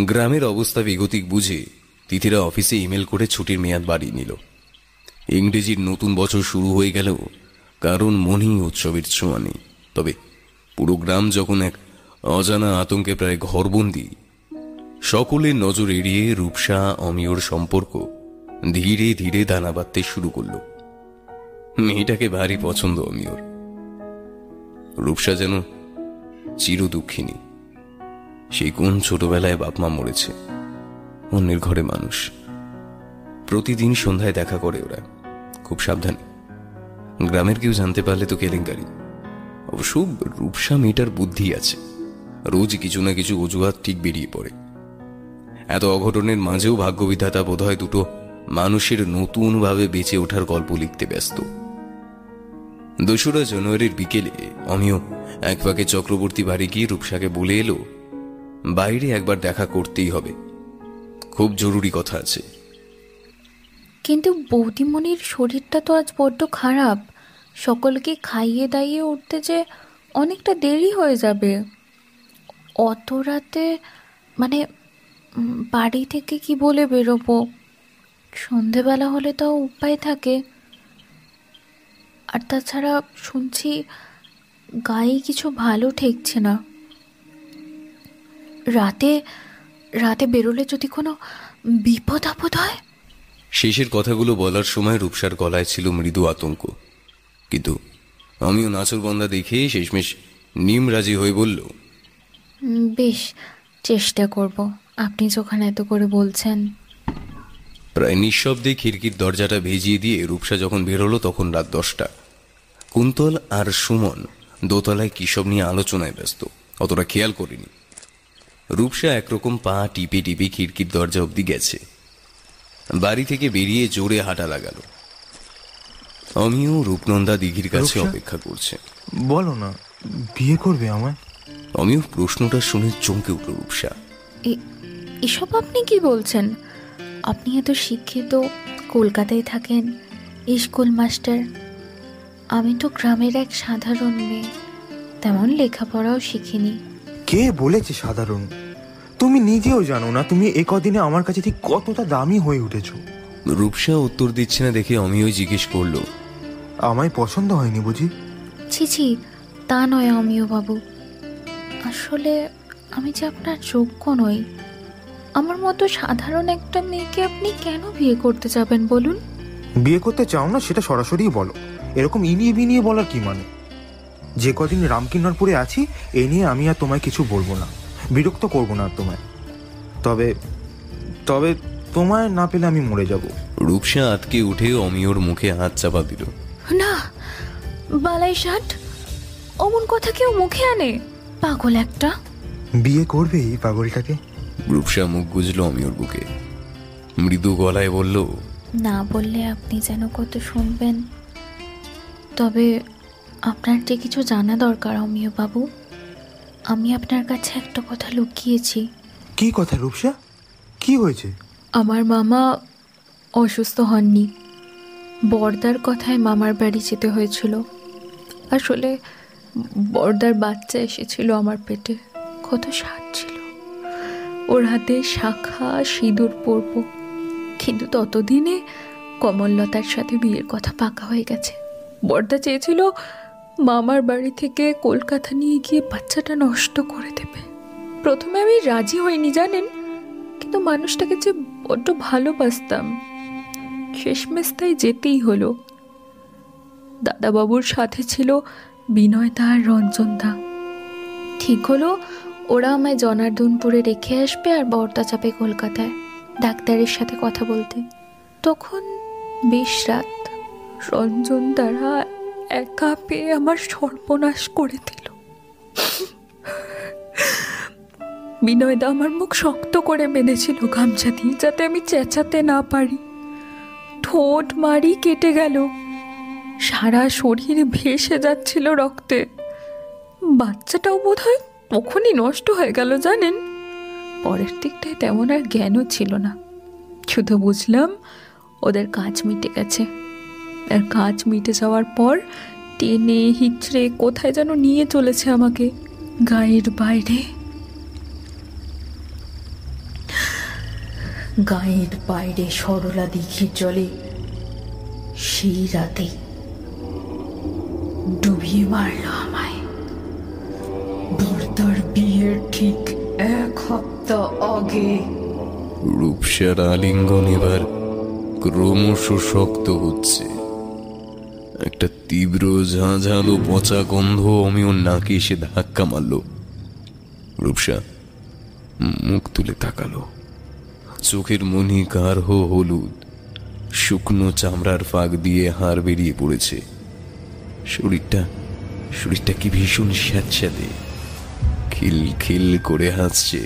গ্রামের অবস্থা বেগতিক বুঝে তিথিরা অফিসে ইমেল করে ছুটির মেয়াদ বাড়িয়ে নিল। ইংরেজির নতুন বছর শুরু হয়ে গেলেও কারণ মনেই উৎসবের ছোঁয়া নেই। তবে পুরো গ্রাম যখন এক অজানা আতঙ্কে প্রায় ঘরবন্দি, সকলের নজর এড়িয়ে রূপসা, অমিয়র সম্পর্ক ধীরে ধীরে দানা বাঁধতে শুরু করল। মেয়েটাকে ভারী পছন্দ, অমিয়র। রূপসা যেন চির দুঃখিনী। সেই কোন ছোটবেলায় বাপমা মরেছে, অন্যের ঘরে মানুষ। প্রতিদিন সন্ধ্যায় দেখা করে ওরা, খুব সাবধানে। গ্রামের কেউ জানতে পারলে তো কেলেঙ্কারি। অবশ্য রূপসা মেয়েটার বুদ্ধি আছে। রোজ কিছু না কিছু অজুহাত ঠিক বেরিয়ে পড়ে। এত অঘটনের মাঝেও ভাগ্যবিধাতা বোধহয় দুটো মানুষের নতুনভাবে বেঁচে ওঠার গল্প লিখতে ব্যস্ত। দোসরা জানুয়ারির বিকেলে অমিও এক ফাঁকে চক্রবর্তী বাড়ি গিয়ে রূপসাকে বলে এলো, বাইরে একবার দেখা করতেই হবে। খুব জরুরি কথা আছে। কিন্তু বৌদিমণির শরীরটা তো আজ বড্ড খারাপ। সকলকে খাইয়ে দাইয়ে উঠতে যে অনেকটা দেরি হয়ে যাবে। অত রাতে মানে বাড়ি থেকে কি বলে বেরোবো? সন্ধেবেলা হলে তো উপায় থাকে। আর তাছাড়া শুনছি গায়ে কিছু ভালো ঠেকছে না। রাতে রাতে বেরোলে যদি কোনো বিপদ আপদ হয়? শেষের কথাগুলো বলার সময় রূপসার গলায় ছিল মৃদু আতঙ্ক। কিন্তু আমিও নাচরবন্দা দেখে শেষমেশ নিম রাজি হয়ে বলল বেশ চেষ্টা করব। আপনি যখন এত করে বলছেন প্রায় নিঃশব্দে খিড়কির দরজাটা ভেজিয়ে দিয়ে রূপসা যখন বেরোলো তখন রাত দশটা। কুন্তল আর সুমন দোতলায় কিসব নিয়ে আলোচনায় ব্যস্ত। অতটা খেয়াল করিনি। রূপসা একরকম পা টিপে টিপে খিড়কির দরজা অবধি গেছে। বাড়ি থেকে বেরিয়ে জোরে হাঁটা লাগালো। আমিও রূপনন্দা দিঘির কাছে অপেক্ষা করছে। বলো না বিয়ে করবে আমায়? আমিও প্রশ্নটা শুনে চমকে উঠল রূপসা। এসব আপনি কি বলছেন? আপনি এত শিক্ষিত কলকাতায় থাকেন স্কুল মাস্টার। আমি তো গ্রামের এক সাধারণ মেয়ে তেমন লেখাপড়াও শিখিনি। কে বলেছে সাধারণ? তুমি নিজেও জানো না তুমি এ কদিনে আমার কাছে ঠিক কতটা দামি হয়ে উঠেছো। রূপসা উত্তর দিচ্ছে না দেখে আমিও জিজ্ঞেস করল। আমায় পছন্দ হয়নি বুঝি? ছি ছি তা নয় অমিয় বাবু আসলে আমি যে আপনার যোগ্য নই আমার মতো সাধারণ একটা মেয়েকে আপনি কেন বিয়ে করতে যাবেন বলুন? বিয়ে করতে চাও না সেটা সরাসরি বলো। এরকম ইনিয়ে বিনিয়ে বলার কি মানে? যে কদিন রামকিন্নরপুরে আছি এ নিয়ে আমি আর তোমায় কিছু বলব না। বিরক্ত করব না আর তোমায়। তবে তবে তোমায় না পেলে আমি মরে যাব। রূপসা আটকে উঠে অমিয়র মুখে হাত চাপা দিল। না বালাই ষাট অমন কথা কেউ মুখে আনে? পাগল একটা। বিয়ে করবে এই পাগলটাকে? রূপসা মুখ গুজল অমিয়র বুকে। মৃদু গলায় বলল না বললে আপনি যেন কত শুনবেন। তবে আপনার যে কিছু জানা দরকার অমিয় বাবু আমি আপনার কাছে একটা কথা লুকিয়েছি। কি কথা রূপসা? কি হয়েছে? আমার মামা অসুস্থ হননি। বর্দার কথায় মামার বাড়ি যেতে হয়েছিল। আসলে বর্দার বাচ্চা এসেছিল আমার পেটে কত স্বাদ ছিল। ওর হাতে শাখা সিঁদুর পরব। কিন্তু ততদিনে কমললতার সাথে বিয়ের কথা পাকা হয়ে গেছে। বর্দা চেয়েছিল মামার বাড়ি থেকে কলকাতা নিয়ে গিয়ে বাচ্চাটা নষ্ট করে দেবে। প্রথমে আমি রাজি হইনি, জানেন? কিন্তু মানুষটাকে যে বড্ড ভালোবাসতাম, শেষমেশ তাই যেতেই হলো। দাদাবাবুর সাথে ছিল বিনয়দা আর রঞ্জনদা। ঠিক হলো ওরা আমায় জনার্দনপুরে রেখে আসবে আর বর্দা চাপে কলকাতায় ডাক্তারের সাথে কথা বলতে। তখন বেশ রাত রঞ্জন দ্বারা একা পেয়ে আমার সর্বনাশ করে দিল। বিনয়দা আমার মুখ শক্ত করে বেঁধেছিল গামছা দিয়ে যাতে আমি চেঁচাতে না পারি। ঠোঁট মারি কেটে গেল। সারা শরীর ভেসে যাচ্ছিল রক্তে। বাচ্চাটাও বোধ হয় তখনই নষ্ট হয়ে গেল, জানেন? পরের দিকটায় তেমন আর জ্ঞানও ছিল না। শুধু বুঝলাম ওদের কাজ মিটে গেছে। আর কাজ মিটে যাওয়ার পর টেনে হিচড়ে কোথায় যেন নিয়ে চলেছে আমাকে, গায়ের বাইরে। গায়ের বাইরে সরলা দিঘির জলে সেই রাতে ডুবিয়ে মারল আমায়। এক সপ্তাহ আগে রূপসার আলিঙ্গন এবার ক্রমশ শক্ত হচ্ছে। একটা তীব্র ঝাঁঝালো পচা গন্ধ অমিও নাকে এসে ধাক্কা মারল। রূপসা, মুখ তুলে তাকালো। চোখের মনি গাঢ় হলুদ। শুকনো চামড়ার ফাঁক দিয়ে হাড় বেরিয়ে পড়েছে। শরীরটা শরীরটা কি ভীষণ স্যাঁতস্যাঁতে। খিল খিল করে হাসছে।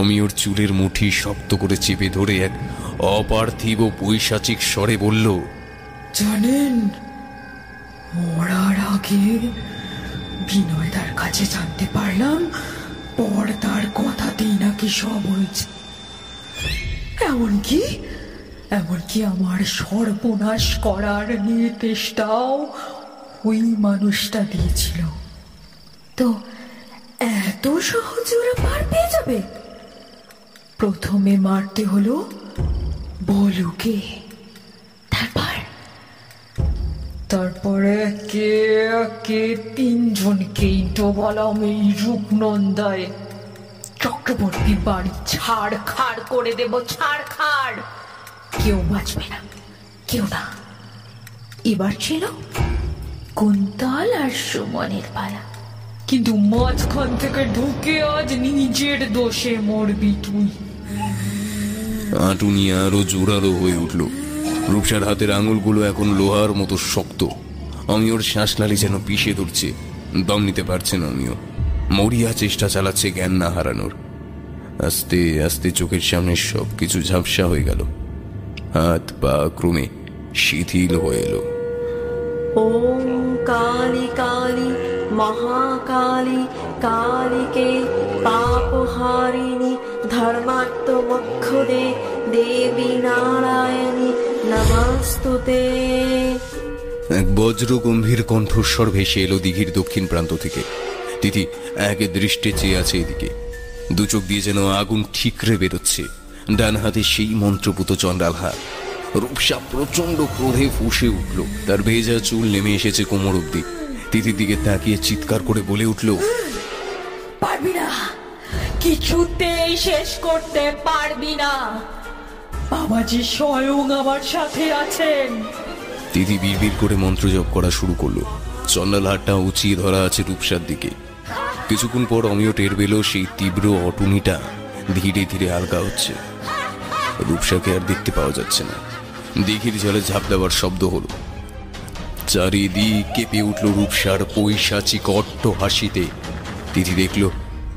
আমি ওর চুলের মুঠি শক্ত করে চেপে ধরে এক অপার্থিব পৈশাচিক স্বরে বলল জানেন মরার আগে বিনয়দার কাছে জানতে পারলাম পর্দার কথাতেই নাকি সব হয়েছে। এমনকি এমনকি আমার সর্বনাশ করার নির্দেশটাও ওই মানুষটা দিয়েছিল। তো এত সহজে ওরা পার পেয়ে যাবে। প্রথমে মারতে হলো বলুকে। তারপর? তারপরে কে কে তিনজনকেই তো বললাম এই রূপনন্দায়। চক্রবর্তী বাড়ি ছাড় খাড় করে দেব ছাড় খাড় কেউ বাঁচবে না কেউ না। এবার ছিল কুন্তল আর সুমনের পালা। কিন্তু মাঝখান থেকে ঢুকে আজ নিজের দোষে মরবি তুই। আটুনি আরও জোরালো হয়ে উঠল। রূপসার হাতের আঙুলগুলো এখন লোহার মতো শক্ত। অমিয়র শ্বাসনালী যেন পিষে ধরছে। দম নিতে পারছে না অমিয়। মরিয়া চেষ্টা চালাচ্ছে জ্ঞান না হারানোর। আস্তে আস্তে চোখের সামনে সব কিছু ঝাপসা হয়ে গেল। হাত, পা ক্রমে শিথিল হয়ে এলো। কালী কালী মহাকালী কালীকে পাপহারিণী ধর্মাত্ম মক্ষদে দেবী নারায়ণী নমস্তুতে এক বজ্র গম্ভীর কণ্ঠস্বর ভেসে এলো দিঘির দক্ষিণ প্রান্ত থেকে। তিথি, এক দৃষ্টে চেয়ে আছে এদিকে। দু চোখ দিয়ে যেন আগুন ঠিকরে বেরোচ্ছে। ডান হাতে সেই মন্ত্রপুত চণ্ডাল হাত রূপসা প্রচণ্ড ক্রোধে ফুসে উঠল। তার ভেজা চুল নেমে এসেছে কোমর অব্দি তিথির দিকে তাকিয়ে চিৎকার করে বলে উঠল পারবি না। কিছুতেই শেষ করতে পারবি না। বাবাজি স্বয়ং আমার সাথে আছেন। তিথি বিড়বিড় করে মন্ত্র জপ করা শুরু করল। চন্ডাল হাতটা উঁচিয়ে ধরা আছে রূপসার দিকে। কিছুক্ষণ পর অমিয় টের পেল সেই তীব্র অটুনিটা ধীরে ধীরে আলগা হচ্ছে। রূপসাকে আর দেখতে পাওয়া যাচ্ছে না। দিঘির জলে ঝাঁপ দেওয়ার শব্দ হলো। চারিদিক কেঁপে উঠল রূপসার পৈশাচিক অট্ট হাসিতে। তিথি দেখল,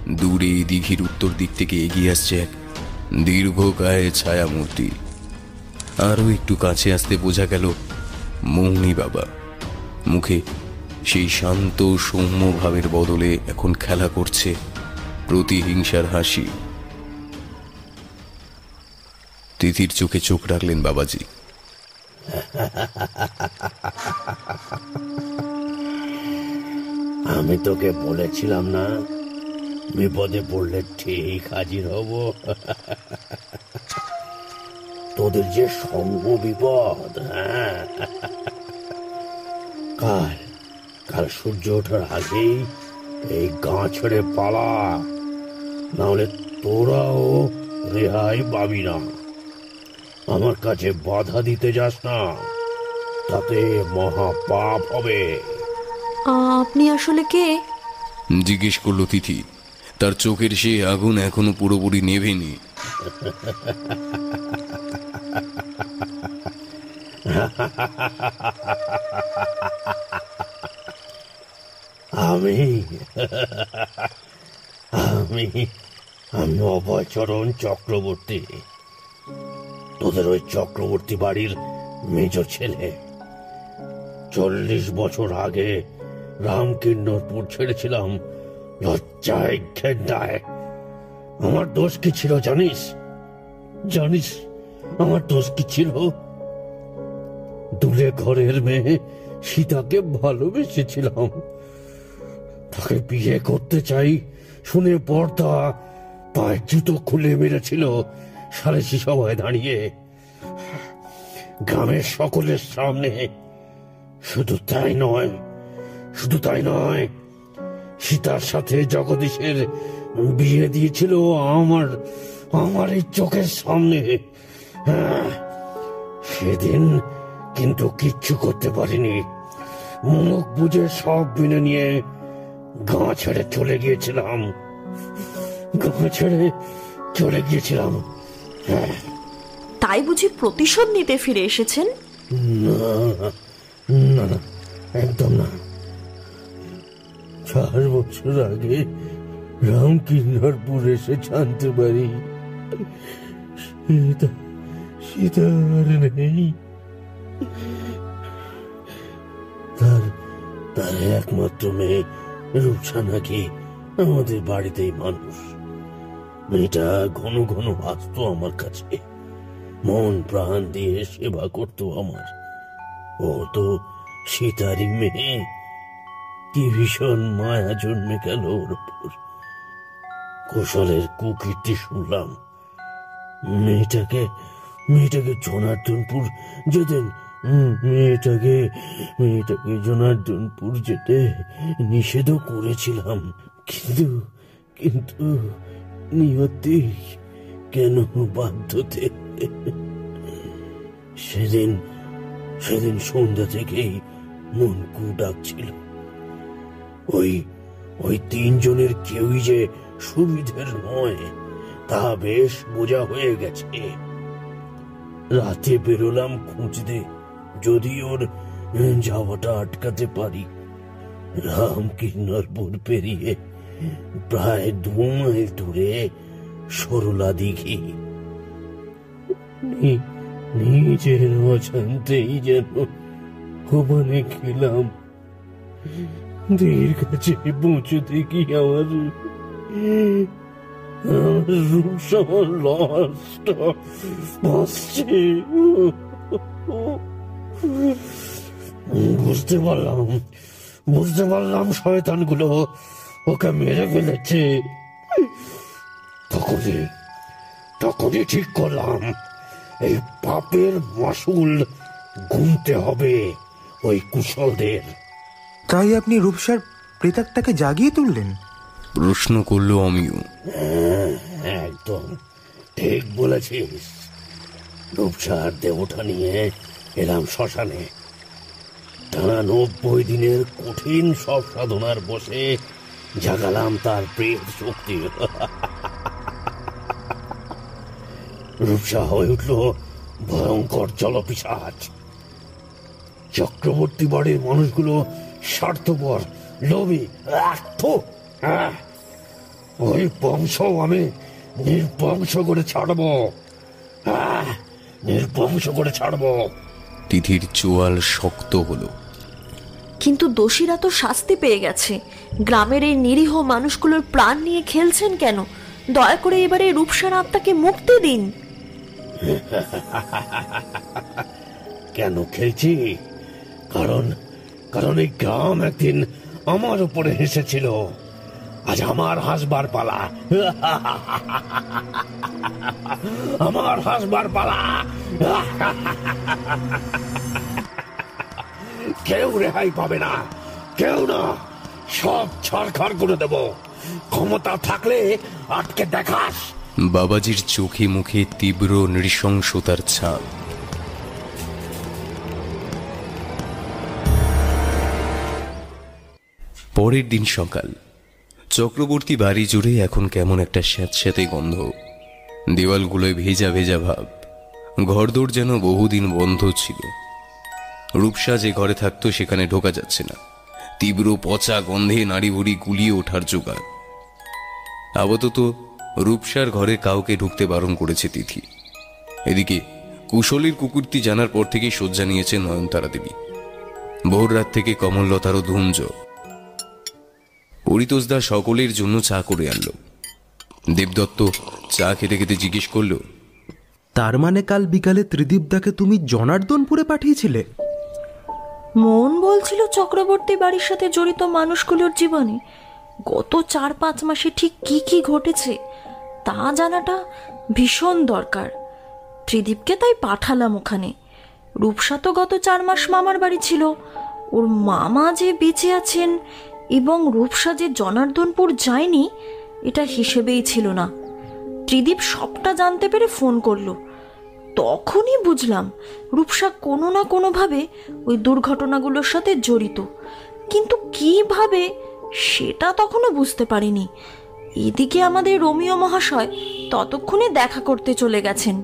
দূরে দিঘির উত্তর দিক থেকে এগিয়ে আসছে এক দীর্ঘকায় ছায়া মূর্তি আরও একটু কাছে আসতে বোঝা গেল, মৌনি বাবা। মুখে সেই শান্ত সৌম্য ভাবের বদলে এখন খেলা করছে প্রতিহিংসার হাসি। তিথির চোখে চোখ রাখলেন বাবাজি। [LAUGHS] আমি তোকে বলেছিলাম না, বিপদে পড়লে ঠিক হাজির হব। [LAUGHS] তোদের যে সঙ্গ বিপদ হ্যাঁ? [LAUGHS] কাল কাল সূর্য ওঠার আগেই এই গাঁ ছেড়ে পালা। নাহলে তোরাও রেহাই পাবি না। আমার কাছে বাধা দিতে যাস না। তাতে মহা পাপ হবে আপনি আসলে কে? জিজ্ঞেস করল তিথি। তার চোখের সে আগুন এখনও পুরোপুরি নেভেনি। আমি আমি আমি অভয়চরণ চক্রবর্তী। তোদের ওই চক্রবর্তী বাড়ির মেজ ছেলে। চল্লিশ বছর আগে রামকিন্নরপুর ছেড়েছিলাম, লজ্জায় আমার দোষ কি ছিল জানিস? জানিস, আমার দোষ কি ছিল? দূরে ঘরের মেয়ে সীতাকে ভালোবেসেছিলাম। তাকে বিয়ে করতে চাই শুনে পর্দা পায়ের জুতো খুলে মেরেছিল। সারেসি সভায় দাঁড়িয়ে গ্রামের সকলের সামনে শুধু তাই নয় শুধু তাই নয় সীতার সাথে জগদীশের বিয়ে দিয়েছিল আমার আমার এই চোখের সামনে। হ্যাঁ, সেদিন কিন্তু কিচ্ছু করতে পারিনি। মুখ বুঝে সব মেনে নিয়ে গাঁ ছেড়ে চলে গিয়েছিলাম। গাঁ ছেড়ে চলে গিয়েছিলাম। তাই বুঝি প্রতিশোধ নিতে ফিরে এসেছেন? না না একদম না। চার বছর আগে রামকিন্নরপুর এসে জানতে পারি সীতা সীতা আর নেই। তার তার একমাত্র মেয়ে রূপসা নাকি আমাদের বাড়িতেই মানুষ। মেয়েটা ঘন ঘন আসতো আমার কাছে। মন প্রাণ দিয়ে সেবা করতো আমার। ও তো সীতারই মেয়ে। কি ভীষণ মায়া জন্মে গেল ওর উপর। কুশলের কুকীর্তি শুনলাম। মেয়েটাকে মেয়েটাকে জনার্দনপুর যেতেন মেয়েটাকে মেয়েটাকে জনার্দনপুর যেতে নিষেধও করেছিলাম। কিন্তু কিন্তু নিয়তি কেন বাধ্যতে সেদিন সেদিন সন্ধ্যা থেকেই মন কু ডাকছিল ওই ওই তিনজনের কেউই যে সুবিধের নয়, তা বেশ বোঝা হয়ে গেছে। রাতে বেরোলাম খুঁজতে, যদি ওর যাওয়াটা আটকাতে পারি। রাম কিন্নরপুর পেরিয়ে প্রায় দু মাইল দূরে সরলা দিঘি। নিজের অজান্তেই যেন ওখানে খেলাম। পৌঁছতে কি আমার বুঝতে পারলাম বুঝতে পারলাম, শয়তানগুলো। ওকে মেরে ফেলেছে তখনই তখনই ঠিক করলাম এই পাপের মাসুল গুনতে হবে ওই কুশলদের তাই আপনি রূপসার প্রেতাত্মাকে জাগিয়ে তুললেন? প্রশ্ন করল অমিয় হ্যাঁ, একদম। ঠিক বলেছিস। রূপসার দেবতা নিয়ে এলাম শ্মশানে। টানা নব্বই দিনের কঠিন সব সাধনার বসে জাগালাম তার প্রেম শক্তি। রূপসা হয়ে উঠল ভয়ঙ্কর জলপিসাজ চক্রবর্তী বাড়ির মানুষগুলো স্বার্থপর লোভী হ্যাঁ ওই বংশ আমি নির্বংশ করে ছাড়ব। আহ, নির্বংশ করে ছাড়ব। তিথির চোয়াল শক্ত হলো। কিন্তু দোষীরা তো শাস্তি পেয়ে গেছে। গ্রামের এই নিরীহ মানুষগুলোর প্রাণ নিয়ে খেলছেন কেন? দয়া করে এবারে রূপসার আত্মাকে মুক্তি দিন। [LAUGHS] কেন খেলছি? কারণ কারণ এই গ্রাম একদিন আমার উপরে হেসেছিল। আজ আমার হাসবার পালা। [LAUGHS] আমার হাসবার পালা। [LAUGHS] কেউ রেহাই পাবে না। কেউ না। সব ছাড়খাড় করে দেব। ক্ষমতা থাকলে আটকে দেখাস। বাবাজির চোখে মুখে তীব্র নৃশংসতার ছাপ। পরের দিন সকাল। চক্রবর্তী বাড়ি জুড়ে এখন কেমন একটা স্যাঁতস্যাঁতে গন্ধ। দেওয়ালগুলোয় ভেজা ভেজা ভাব। ঘরদোর যেন বহুদিন বন্ধ ছিল। রূপসা যে ঘরে থাকতো সেখানে ঢোকা যাচ্ছে না। তীব্র পচা গন্ধে নাড়ি ভুড়ি গুলিয়ে ওঠার জোগাড়। আপাতত রূপসার ঘরে কাউকে ঢুকতে বারণ করেছে তিথি। এদিকে কুশলীর কুকুরটি জানার পর থেকেই শয্যা নিয়েছে নয়নতারা দেবী। ভোর রাত থেকে কমললতারও ধুমজ। পরিতোষদা সকলের জন্য চা করে আনলো। দেবদত্ত চা খেতে খেতে জিজ্ঞেস করল, তার মানে কাল বিকালে ত্রিদীপদাকে তুমি জনার্দনপুরে পাঠিয়েছিলে? মন বলছিল চক্রবর্তী বাড়ির সাথে জড়িত মানুষগুলোর জীবনে। গত চার পাঁচ মাসে ঠিক কি কি ঘটেছে, তা জানাটা ভীষণ দরকার। ত্রিদীপকে তাই পাঠালাম ওখানে। রূপসা তো গত চার মাস মামার বাড়ি ছিল। ওর মামা যে বেঁচে আছেন এবং রূপসা যে জনার্দনপুর যায়নি, এটা হিসেবেই ছিল না। ত্রিদীপ সবটা জানতে পেরে ফোন করল। তখনই বুঝলাম রূপসা কোনো না কোনোভাবে ওই দুর্ঘটনাগুলোর সাথে জড়িত। কিন্তু কীভাবে সেটা তখনও বুঝতে পারিনি। এদিকে আমাদের রোমিও মহাশয় ততক্ষণে দেখা করতে চলে গেছেন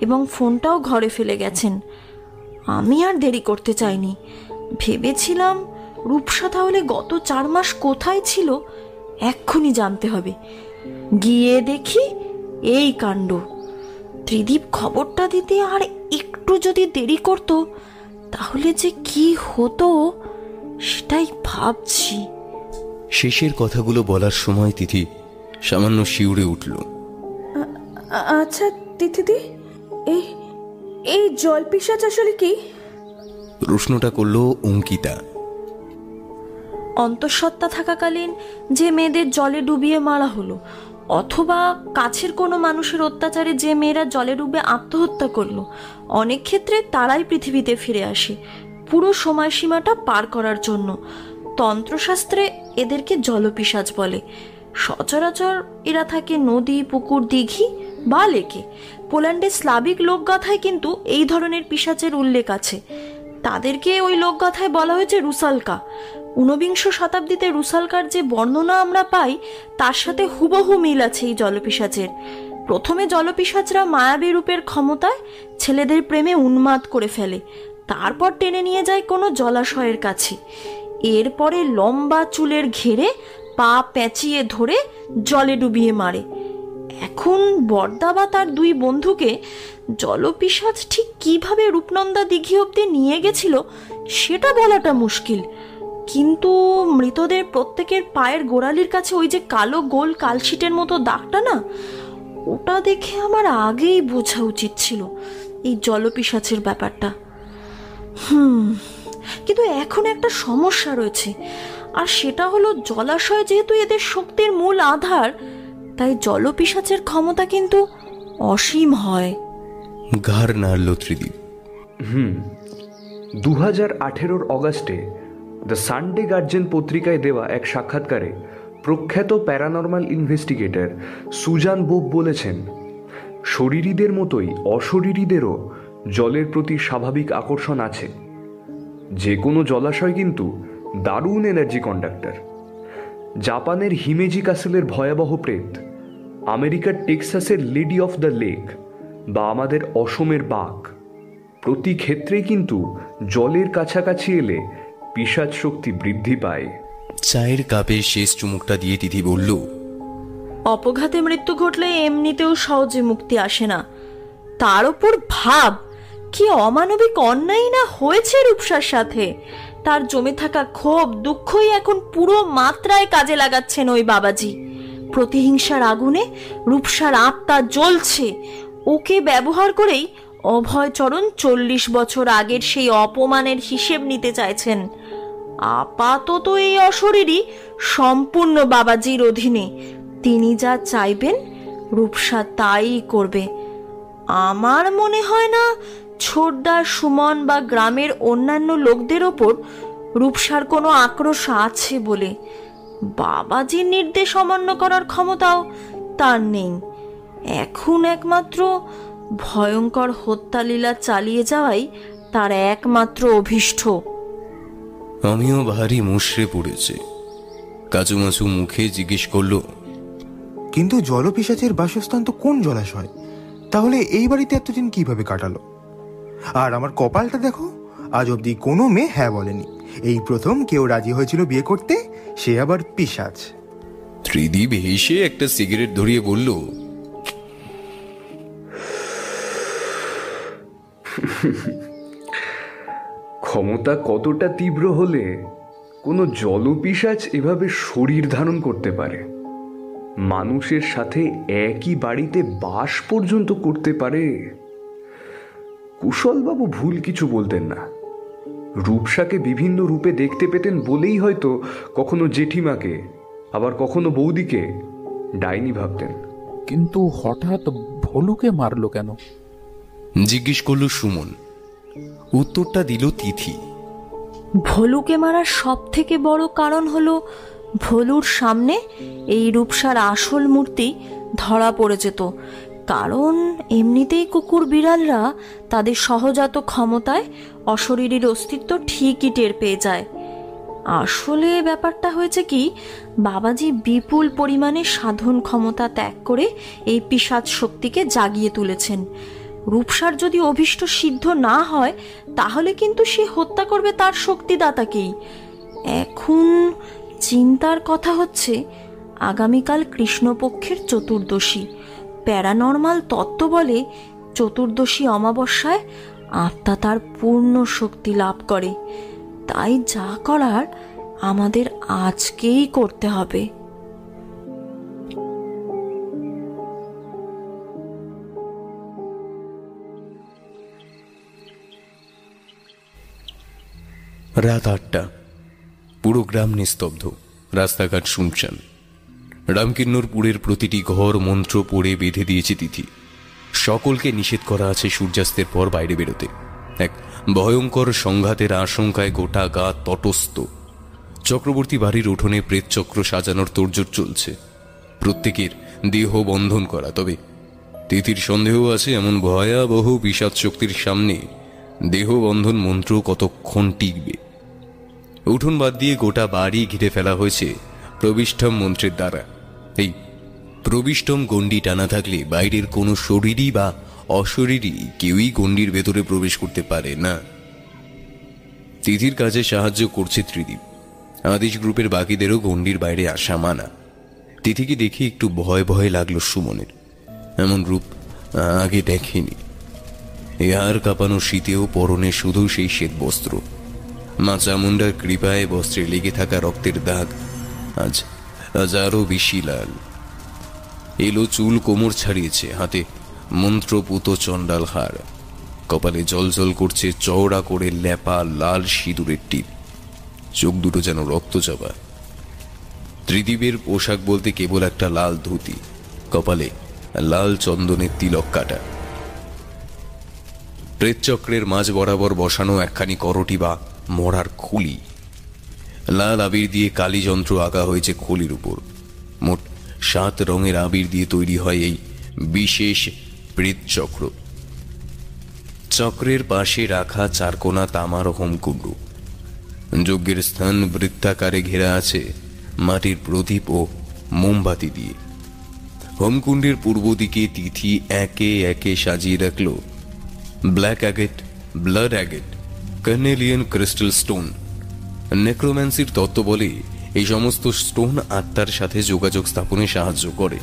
এবং ফোনটাও ঘরে ফেলে গেছেন। আমি আর দেরি করতে চাইনি। ভেবেছিলাম রূপসা তাহলে গত চার মাস কোথায় ছিল, এক্ষুনি জানতে হবে। গিয়ে দেখি এই কাণ্ড। ত্রিদীপ খবরটা দিতে আর একটু যদি দেরি করত তাহলে যে কি হতো সেটাই ভাবছি। শেষের কথাগুলো বলার সময় তিথি সামান্য শিউরে উঠল। আচ্ছা তিথিদি এই এই জল পিসাচ আসলে কি? প্রশ্নটা করল অঙ্কিতা। অন্তঃসত্ত্বা থাকাকালীন যে মেয়েদের জলে ডুবিয়ে মারা হলো অথবা কাছের কোনো মানুষের অত্যাচারে যে মেয়েরা জলে ডুবে আত্মহত্যা করল, অনেক ক্ষেত্রে তারাই পৃথিবীতে ফিরে আসে, পুরো সময়সীমাটা পার করার জন্য। তন্ত্রশাস্ত্রে এদেরকে জলপিসাজ বলে। সচরাচর এরা থাকে নদী, পুকুর, দিঘি বা লেকে। পোল্যান্ডের স্লাবিক লোকগাথায় কিন্তু এই ধরনের পিসাচের উল্লেখ আছে। তাদেরকে ওই লোকগাথায় বলা হয়েছে রুসালকা। ঊনবিংশ শতাব্দীতে রুসালকার যে বর্ণনা আমরা পাই, তার সাথে হুবহু মিল আছে এই জলপিসাচের প্রথমে জলপিসাচরা মায়াবী রূপের ক্ষমতায় ছেলেদের প্রেমে উন্মাদ করে ফেলে। তারপর টেনে নিয়ে যায় কোনো জলাশয়ের কাছে। এরপরে লম্বা চুলের ঘেরে পা পেঁচিয়ে ধরে জলে ডুবিয়ে মারে। এখন বর্দা বা তার দুই বন্ধুকে জলপিসাজ ঠিক কীভাবে রূপনন্দা দিঘি অব্দি নিয়ে গেছিল, সেটা বলাটা মুশকিল। কিন্তু মৃতদের প্রত্যেকের পায়ের গোড়ালির কাছে ওই যে কালো গোল কালশিটের মতো দাগটা না ওটা দেখে আমার আগেই বোঝা উচিত ছিল এই জলপিসাচের ব্যাপারটা। হুম কিন্তু এখন একটা সমস্যা রয়েছে আর সেটা হলো জলাশয় যেহেতু এদের শক্তির মূল আধার তাই জলপিসাচের ক্ষমতা কিন্তু অসীম হয়। ঘাড় নাড়ল ত্রিদীপ হুম দু হাজার আঠেরোর অগাস্টে দ্য সানডে গার্জেন পত্রিকায় দেওয়া এক সাক্ষাৎকারে প্রখ্যাত প্যারানর্মাল ইনভেস্টিগেটর সুজান বোব বলেছেন, শরীরীদের মতোই অশরীরীদেরও জলের প্রতি স্বাভাবিক আকর্ষণ আছে। যে কোনো জলাশয় কিন্তু দারুণ এনার্জি কন্ডাক্টর জাপানের হিমেজি কাসেলের ভয়াবহ প্রেত, আমেরিকার টেক্সাসের লেডি অফ দ্য লেক বা আমাদের অসমের বাঘ। প্রতি ক্ষেত্রেই কিন্তু জলের কাছাকাছি এলে পিসাজ শক্তি বৃদ্ধি পায়। চায়ের কাপে শেষ চুমুকটা দিয়ে তিথি বলল অপঘাতে মৃত্যু ঘটলে এমনিতেও সহজে মুক্তি আসে না। তার উপর ভাব কি অমানবিক অন্যায় না হয়েছে রূপসার সাথে? তার জমে থাকা ক্ষোভ দুঃখই এখন পুরো মাত্রায় কাজে লাগাচ্ছেন ওই বাবাজি। প্রতিহিংসার আগুনে রূপসার আত্মা জ্বলছে। ওকে ব্যবহার করেই অভয়চরণ চল্লিশ বছর আগের সেই অপমানের হিসেব নিতে চাইছেন। আপাতত এই অশরীরই সম্পূর্ণ বাবাজির অধীনে। তিনি যা চাইবেন, রূপসা তাই করবে। আমার মনে হয় না ছোটদা সুমন বা গ্রামের অন্যান্য লোকদের ওপর রূপসার কোনো আক্রোশ আছে বলে। বাবাজির নির্দেশ অমান্য করার ক্ষমতাও তার নেই। এখন একমাত্র ভয়ঙ্কর হত্যালীলা চালিয়ে যাওয়াই তার একমাত্র অভিষ্ট। আমিও ভারী মুশড়ে পড়েছে। কাচুমাচু মুখে জিজ্ঞেস করল কিন্তু জলপিসাচের বাসস্থান তো কোন জলাশয়? তাহলে এই বাড়িতে এতদিন কীভাবে কাটালো? আর আমার কপালটা দেখো আজ অবধি কোনো মেয়ে হ্যাঁ বলেনি। এই প্রথম কেউ রাজি হয়েছিল বিয়ে করতে সে আবার পিসাচ ত্রিদীপ হেসে একটা সিগারেট ধরিয়ে বলল ক্ষমতা কতটা তীব্র হলে কোনো জলপিসাচ এভাবে শরীর ধারণ করতে পারে? মানুষের সাথে একই বাড়িতে বাস পর্যন্ত করতে পারে? কুশলবাবু ভুল কিছু বলতেন না। রূপসাকে বিভিন্ন রূপে দেখতে পেতেন বলেই হয়তো কখনো জেঠিমাকে আবার কখনো বৌদিকে ডাইনি ভাবতেন। কিন্তু হঠাৎ ভলুকে মারলো কেন? জিজ্ঞেস করল সুমন। উত্তরটা দিল তিথি। ভলুকে মারার সব থেকে বড় কারণ হলো ভলুর সামনে এই রূপসার আসল মূর্তি ধরা পড়ে যেত। কারণ এমনিতেই কুকুর বিড়ালরা তাদের সহজাত ক্ষমতায় অশরীরীর অস্তিত্ব ঠিকই টের পেয়ে যায়। আসলে ব্যাপারটা হয়েছে কি, বাবাজি বিপুল পরিমাণে সাধন ক্ষমতা ত্যাগ করে এই পিসাজ শক্তিকে জাগিয়ে তুলেছেন। রূপসার যদি অভিষ্ট সিদ্ধ না হয় তাহলে কিন্তু সে হত্যা করবে তার শক্তিদাতাকেই। এখন চিন্তার কথা হচ্ছে, আগামীকাল কৃষ্ণপক্ষের চতুর্দশী। প্যারানর্মাল তত্ত্ব বলে চতুর্দশী অমাবস্যায় আত্মা তার পূর্ণ শক্তি লাভ করে। তাই যা করার আমাদের আজকেই করতে হবে। রাত আটটা। পুরো গ্রাম নিস্তব্ধ। রাস্তাঘাট শুনছেন। রামকিন্নরপুরের প্রতিটি ঘর, মন্ত্র পড়ে বেঁধে দিয়েছে তিথি। সকলকে নিষেধ করা আছে সূর্যাস্তের পর বাইরে বেরোতে। এক ভয়ঙ্কর সংঘাতের আশঙ্কায় গোটা গা তটস্থ। চক্রবর্তী বাড়ির উঠোনে প্রেতচক্র সাজানোর তোড়জোড় চলছে। প্রত্যেকের দেহ বন্ধন করা, তবে তিথির সন্দেহ আছে এমন ভয়াবহ বিষাদ শক্তির সামনে। দেহ বন্ধন মন্ত্র কতক্ষণ টিকবে? উঠোন বাদ দিয়ে গোটা বাড়ি ঘিরে ফেলা হয়েছে প্রবিষ্টম মন্ত্রের দ্বারা। এই প্রবিষ্টম গণ্ডি টানা থাকলে বাইরের কোনো শরীরই বা অশরীরই কেউই গণ্ডির ভেতরে প্রবেশ করতে পারে না। তিথির কাজে সাহায্য করছে ত্রিদীপ। আদিশ গ্রুপের বাকিদেরও গণ্ডির বাইরে আসা মানা। তিথিকে দেখে একটু ভয় ভয় লাগল সুমনের। এমন রূপ আগে দেখেনি। এয়ার কাঁপানো শীতেও পরনে শুধু সেই শ্বেত বস্ত্র মা চামুন্ডার কৃপায় বস্ত্রে লেগে থাকা রক্তের দাগ আজ আজ আরও বেশি লাল। এলো চুল কোমর ছাড়িয়েছে, হাতে মন্ত্রপুত চণ্ডাল হার। কপালে জলজল করছে চওড়া করে ল্যাপা লাল সিঁদুরের টিপ। চোখ দুটো যেন রক্ত চাপা। ত্রিদীপের পোশাক বলতে কেবল একটা লাল ধুতি। কপালে লাল চন্দনের তিলক কাটা। প্রেতচক্রের মাঝ বরাবর বসানো একখানি করটি বা মরার খুলি। লাল আবির দিয়ে কালী যন্ত্র আঁকা হয়েছে খুলির উপর। মোট সাত রঙের আবির দিয়ে তৈরি হয় এই বিশেষ প্রেতচক্র চক্রের পাশে রাখা চারকোনা তামার হোমকুণ্ডু। যজ্ঞের স্থান বৃত্তাকারে ঘেরা আছে মাটির প্রদীপ ও মোমবাতি দিয়ে। হোমকুণ্ডের পূর্ব দিকে তিথি একে একে সাজিয়ে রাখল black agate blood agate carnelian crystal stone নেক্রোম্যান্সির তত্ত্ব বলে এই সমস্ত স্টোন আত্মার সাথে যোগাযোগ স্থাপনে সাহায্য করে।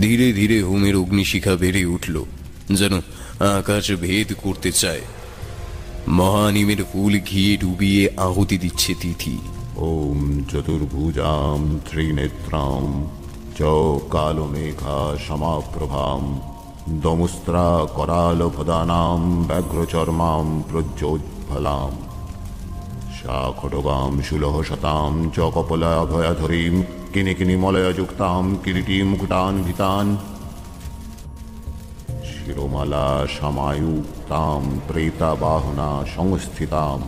ধীরে ধীরে হোমের অগ্নিশিখা বেড়ে উঠল, যেন আকাশ ভেদ করতে চায়। মহানিমের ফুল ঘিয়ে ডুবিয়ে আহুতি দিচ্ছে তিথি। ওম চতুর্ভুজাম ত্রিনেত্রাম চ কালো মেঘা সমাপ্রভাম। দমুস্ত্রা करालभदानां व्याघ्रचर्मां प्रज्योज्ज्वलाम् शाखटगां शुलहशतां च कपलाभयधरीं किनिकिनिमलययुक्तां किरीटीं मुकुटान्वितान् शिरोमाला समायुक्तां प्रेताबाहुना संस्थितां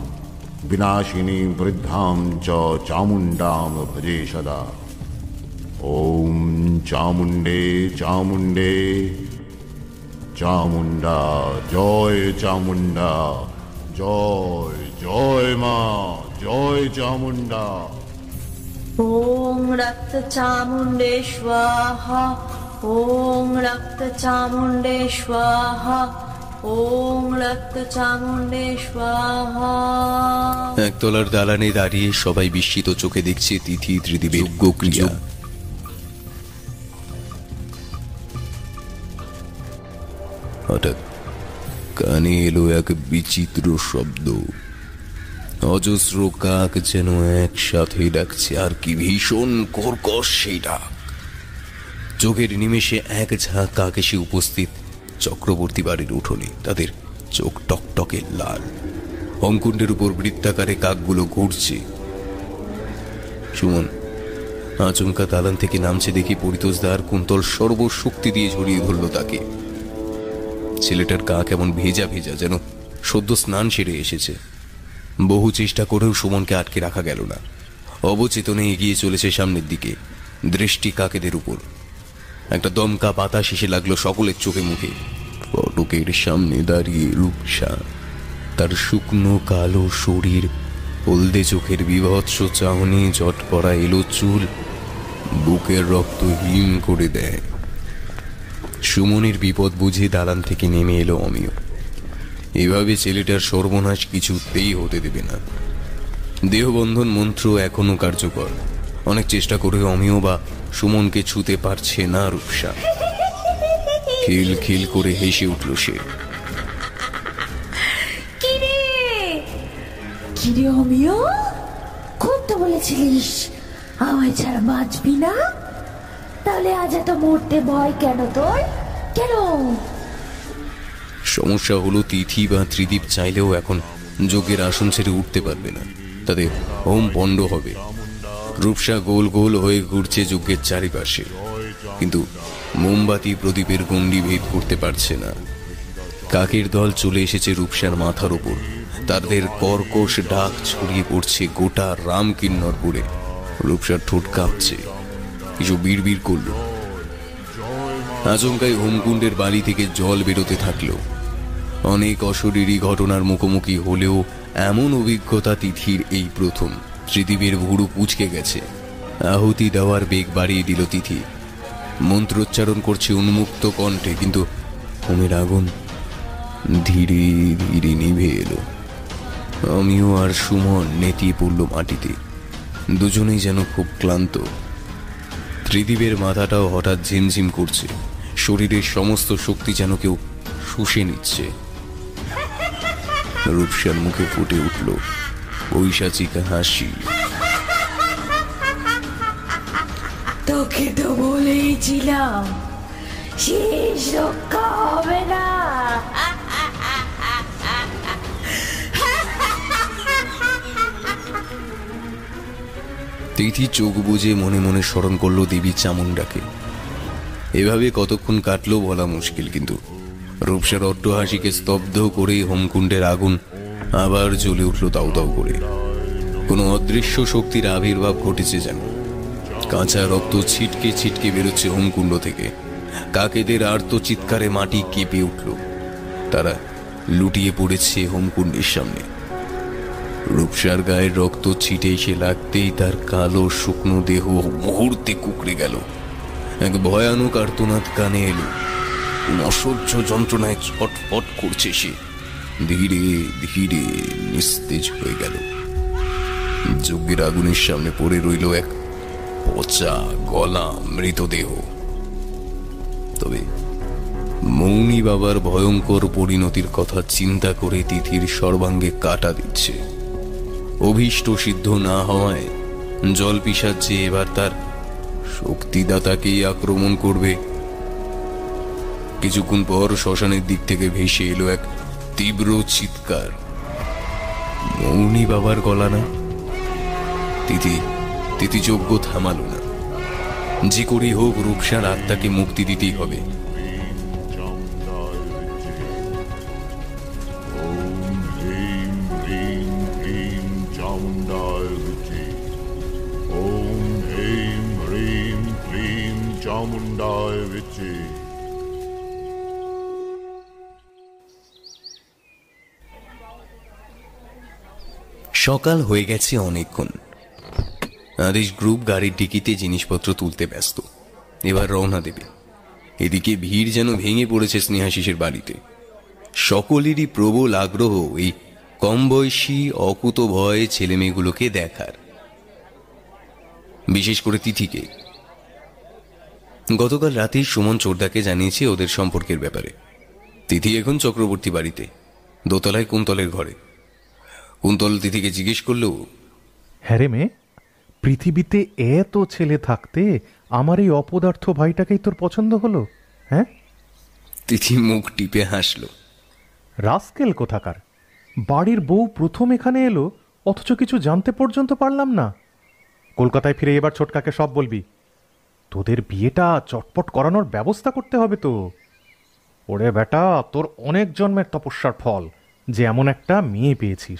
विनाशिनी वृद्धां च चामुण्डां भजे सदा ॐ चामुण्डे चामुण्डे চামুন্ডা জয় চামুন্ডা জয় জয় মা জয় চামুন্ডা ওম রক্ত চামুণ্ডে স্বাহা ওম রক্ত চামুন্ডে স্বাহা ওম রক্ত চামুন্ডে স্বাহা। একতলার দালানে দাঁড়িয়ে সবাই বিস্মিত চোখে দেখছে তিথি ত্রিদেবের গোক্রিয়া হঠাৎ কানে এলো এক বিচিত্র শব্দ। অজস্র কাক যেন একসাথে ডাকছে, আর কি ভীষণ কর্কশ সেই ডাক চোখের নিমেষে এক ঝাঁক কাক এসে উপস্থিত চক্রবর্তী বাড়ির উঠোনে। তাদের চোখ টকটকে লাল। অঙ্কুণ্ডের উপর বৃত্তাকারে কাকগুলো ঘুরছে। সুমন আচমকা দালান থেকে নামছে দেখি পরিতোষদার কুন্তল সর্বশক্তি দিয়ে ঝরিয়ে ধরল তাকে। ছেলেটার গা কেমন ভেজা ভেজা যেন সদ্য স্নান সেরে এসেছে। বহু চেষ্টা করেও সুমনকে আটকে রাখা গেল না। অবচেতনে এগিয়ে চলেছে সামনের দিকে, দৃষ্টি কাকেদের উপর। একটা দমকা বাতাস এসে লাগল সকলের চোখে মুখে। ফটকের সামনে দাঁড়িয়ে রূপসা, তার শুকনো কালো শরীর, হলদে চোখের বিভৎস চাহনি জট পড়া এলো চুল, বুকের রক্ত হিম করে দেয়। সুমনের বিপদ বুঝে দালান থেকে নেমে এলো অমিয়। এভাবে ছেলেটার সর্বনাশ কিছুতেই হতে দেবে না। দেহবন্ধন মন্ত্র এখনও কার্যকর। অনেক চেষ্টা করে অমিয় বা সুমনকে ছুতে পারছে না রূপসা। খিল খিল করে হেসে উঠল সে। খুব তো বলেছিলিস, আমায় ছাড়া বাঁচবি না? তাহলে আজ এত মরতে ভয় কেন তোর? কেন? সমস্যা হলো তিথি বা ত্রিদীপ চাইলেও এখন যোগের আসন ছেড়ে উঠতে পারবে না। তাদের হোম পণ্ড হবে। রূপসা গোল গোল হয়ে ঘুরছে যজ্ঞের চারিপাশে। কিন্তু মোমবাতি প্রদীপের গণ্ডি ভেদ করতে পারছে না। কাকের দল চলে এসেছে রূপসার মাথার উপর তাদের কর্কশ ডাক ছড়িয়ে পড়ছে গোটা রাম কিন্নরপুরে রূপসার ঠোঁট কাঁপছে। কিছু বিড়বিড় করল। আচমকাই হোমকুণ্ডের বাড়ি থেকে জল বেরোতে থাকল। অনেক অশরীরী ঘটনার মুখোমুখি হলেও এমন অভিজ্ঞতা তিথির এই প্রথম। ত্রিদীপের ভুরু পুচকে গেছে। আহুতি দেওয়ার বেগ বাড়িয়ে দিল তিথি। মন্ত্রোচ্চারণ করছে উন্মুক্ত কণ্ঠে, কিন্তু হোমের আগুন ধীরে ধীরে নিভে এলো। আমিও আর সুমন নেতিয়ে পড়ল মাটিতে। দুজনেই যেন খুব ক্লান্ত। ত্রিদীপের মাথাটাও হঠাৎ ঝিমঝিম করছে। শরীরের সমস্ত শক্তি যেন কেউ শুষে নিচ্ছে। রূপসার মুখে ফুটে উঠল ঐশাচিকা হাসি। তোকে তো বলেইছিলাম, শেষ রক্ষা হবে না। তিথি চোখ বুজে মনে মনে স্মরণ করল দেবী চামুন্ডাকে এভাবে কতক্ষণ কাটলো বলা মুশকিল, কিন্তু রূপসার অট্ট হাসিকে স্তব্ধ করে হোমকুণ্ডের আগুন আবার জ্বলে উঠল দাউ দাউ করে। কোনো অদৃশ্য শক্তির আবির্ভাব ঘটেছে যেন। কাঁচা রক্ত ছিটকে ছিটকে বেরোচ্ছে হোমকুণ্ড থেকে। কাকেদের আর্ত চিৎকারে মাটি কেঁপে উঠল। তারা লুটিয়ে পড়েছে হোমকুণ্ডের সামনে। রূপসার গায়ের রক্ত ছিটে এসে লাগতেই তার কালো শুকনো দেহ মুহূর্তে কুকড়ে গেল। এক ভয়ানক আর্তনাদ কানে এলো। অসহ্য যন্ত্রণায় ছটফট করছে সে। ধীরে ধীরে নিস্তেজ হয়ে গেল। যজ্ঞের আগুনের সামনে পড়ে রইল এক পচা, গলা, মৃতদেহ। তবে মৌনি বাবার ভয়ঙ্কর পরিণতির কথা চিন্তা করে তিথির সর্বাঙ্গে কাটা দিচ্ছে। অভীষ্ট সিদ্ধ না হওয়ায় জল পিসাচ্ছে এবার তার শক্তিদাতাকেই আক্রমণ করবে। কিছুক্ষণ পর শ্মশানের দিক থেকে ভেসে এলো এক তীব্র চিৎকার। মৌনি বাবার গলা না? তিথি তিথি যোগ্য থামালো না। যে করেই হোক রূপসার আত্মাকে মুক্তি দিতেই হবে। Amundae Viti. সকাল হয়ে গেছে অনেকক্ষণ। আদেশ গ্রুপ গাড়ির ডিকিতে জিনিসপত্র তুলতে ব্যস্ত। এবার রওনা দেবে। এদিকে ভিড় যেন ভেঙে পড়েছে স্নেহাশিসের বাড়িতে। সকলেরই প্রবল আগ্রহ এই কম বয়সী অকুত ভয়ে ছেলেমেয়েগুলোকে দেখার। বিশেষ করে তিথিকে। গতকাল রাতেই সুমন চোরদাকে জানিয়েছে ওদের সম্পর্কের ব্যাপারে। তিথি এখন চক্রবর্তী বাড়িতে দোতলায় কুন্তলের ঘরে। কুন্তল তিথিকে জিজ্ঞেস করল হ্যাঁ রে মেয়ে পৃথিবীতে এত ছেলে থাকতে আমার এই অপদার্থ ভাইটাকেই তোর পছন্দ হলো হ্যাঁ? তিথি মুখ টিপে হাসলো। রাস্কেল কোথাকার? বাড়ির বউ প্রথম এখানে এলো অথচ কিছু জানতে পর্যন্ত পারলাম না। কলকাতায় ফিরে এবার ছোটকাকে সব বলবি। তোদের বিয়েটা চটপট করানোর ব্যবস্থা করতে হবে তো। ওরে বেটা তোর অনেক জন্মের তপস্যার ফল যে এমন একটা মেয়ে পেয়েছিস।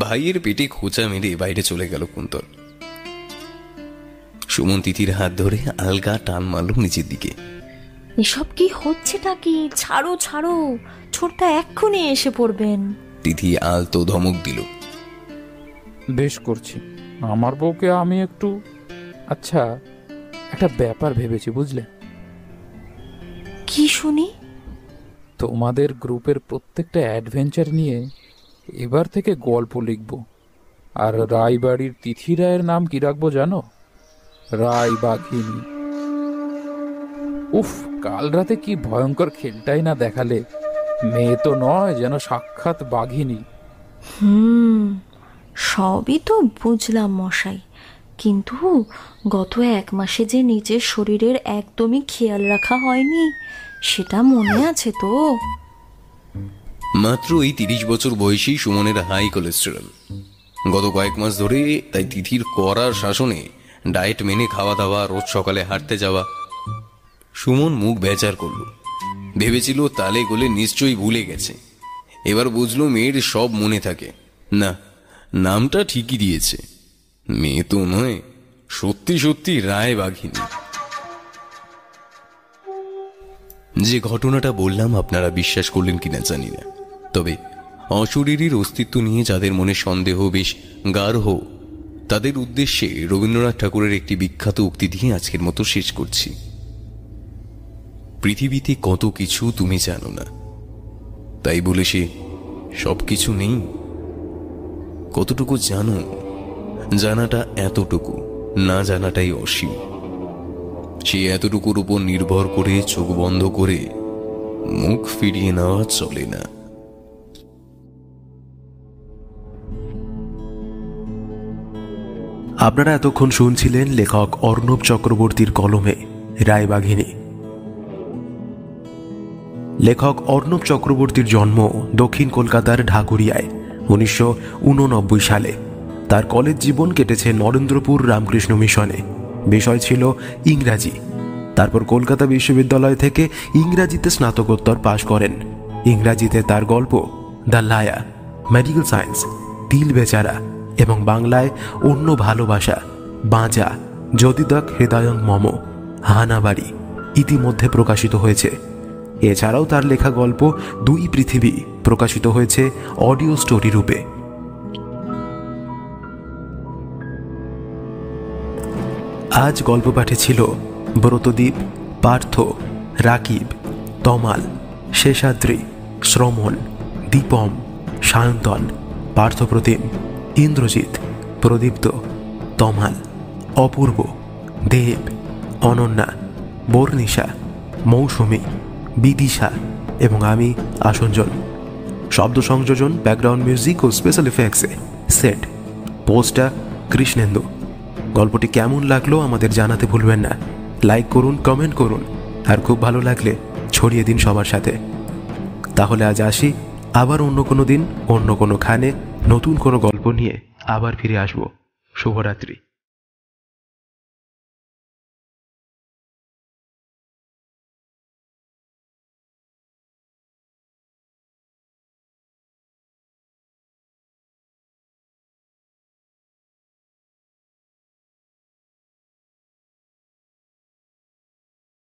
ভাইয়ের পেটে খোঁচা মেরে বাইরে চলে গেল কুন্তল। সুমন তিথির হাত ধরে আলগা টান মারল নিচের দিকে। এসব কি হচ্ছেটা কি? ছাড়ো ছাড়ো। ছোটটা এক্ষুনি এসে পড়বেন। তিথি আলতো ধমক দিল। বেশ করছি। আমার বউকে আমি একটু আচ্ছা একটা ব্যাপার ভেবেছি বুঝলে? কি শুনি? তোমাদের গ্রুপের প্রত্যেকটা অ্যাডভেঞ্চার নিয়ে এবার থেকে গল্প লিখব। আর রায়বাড়ির তিথি রায়ের নাম কি রাখব জানো? রায় বাঘিনী। উফ কাল রাতে কি ভয়ঙ্কর খেলটাই না দেখালে। মেয়ে তো নয় যেন সাক্ষাৎ বাঘিনী। হুম সবই তো বুঝলাম মশাই। কিন্তু গত এক মাসে যে নিজের শরীরের একদমই খেয়াল রাখা হয়নি, সেটা মনে আছে তো? মাত্র এই তিরিশ বছর বয়সী সুমনের হাই কোলেস্টেরল গত কয়েক মাস ধরে তাই তিথির করার শাসনে ডায়েট মেনে খাওয়া দাওয়া, রোজ সকালে হাঁটতে যাওয়া, সুমন মুখ বেচার করল। ভেবেছিল তালে গোলে নিশ্চয়ই ভুলে গেছে। এবার বুঝলো মেয়ের সব মনে থাকে। না, নামটা ঠিকই দিয়েছে। মেয়ে তো নয়, সত্যি সত্যি রায় বাঘিনী। যে ঘটনাটা বললাম, আপনারা বিশ্বাস করলেন কিনা জানি না। তবে অশরীরীর অস্তিত্ব নিয়ে যাদের মনে সন্দেহ বেশ গাঢ়, তাদের উদ্দেশ্যে রবীন্দ্রনাথ ঠাকুরের একটি বিখ্যাত উক্তি দিয়ে আজকের মতো শেষ করছি। পৃথিবীতে কত কিছু তুমি জানো না, তাই বলে সে সব কিছু নেই। কতটুকু জানো জানাটা এতটুকু, না জানাটাই অসীম। সে এতটুকুর উপর নির্ভর করে চোখ বন্ধ করে মুখ ফিরিয়ে নেওয়া চলে না। আপনারা এতক্ষণ শুনছিলেন লেখক অর্ণব চক্রবর্তীর কলমে, রায়বাঘিনী। লেখক অর্ণব চক্রবর্তীর জন্ম দক্ষিণ কলকাতার ঢাকুরিয়ায়, উনিশশো উননব্বই সালে। তার কলেজ জীবন কেটেছে নরেন্দ্রপুর রামকৃষ্ণ মিশনে। বিষয় ছিল ইংরাজি। তারপর কলকাতা বিশ্ববিদ্যালয় থেকে ইংরাজিতে স্নাতকোত্তর পাশ করেন। ইংরাজিতে তার গল্প, দ্য লায়া মেডিকেল সায়েন্স তিল বেচারা এবং বাংলায় অন্য ভালোবাসা বাঁচা যদিদক হৃদয়ং মম হানাবাড়ি ইতিমধ্যে প্রকাশিত হয়েছে। এছাড়াও তার লেখা গল্প দুই পৃথিবী প্রকাশিত হয়েছে অডিও স্টোরি রূপে। আজ গল্প পাঠে ছিল ব্রতদ্বীপ পার্থ, রাকিব, তমাল, শেষাদ্রি, শ্রমণ, দীপম, সায়ন্তন, পার্থপ্রতিম, ইন্দ্রজিৎ, প্রদীপ্ত, তমাল, অপূর্ব, দেব, অনন্যা বর্ণিশা মৌসুমী, বিদিশা এবং আমি, আসঞ্জন। শব্দ সংযোজন ব্যাকগ্রাউন্ড মিউজিক ও স্পেশাল এফেক্টসে সেট পোস্টা কৃষ্ণেন্দু। গল্পটি কেমন লাগল আমাদের জানাতে ভুলবেন না। লাইক করুন কমেন্ট করুন, আর খুব ভালো লাগলে ছড়িয়ে দিন সবার সাথে। তাহলে আজ আসি, আবার অন্য কোনো দিন, অন্য কোনো খানে, নতুন কোনো গল্প নিয়ে আবার ফিরে আসব। শুভরাত্রি।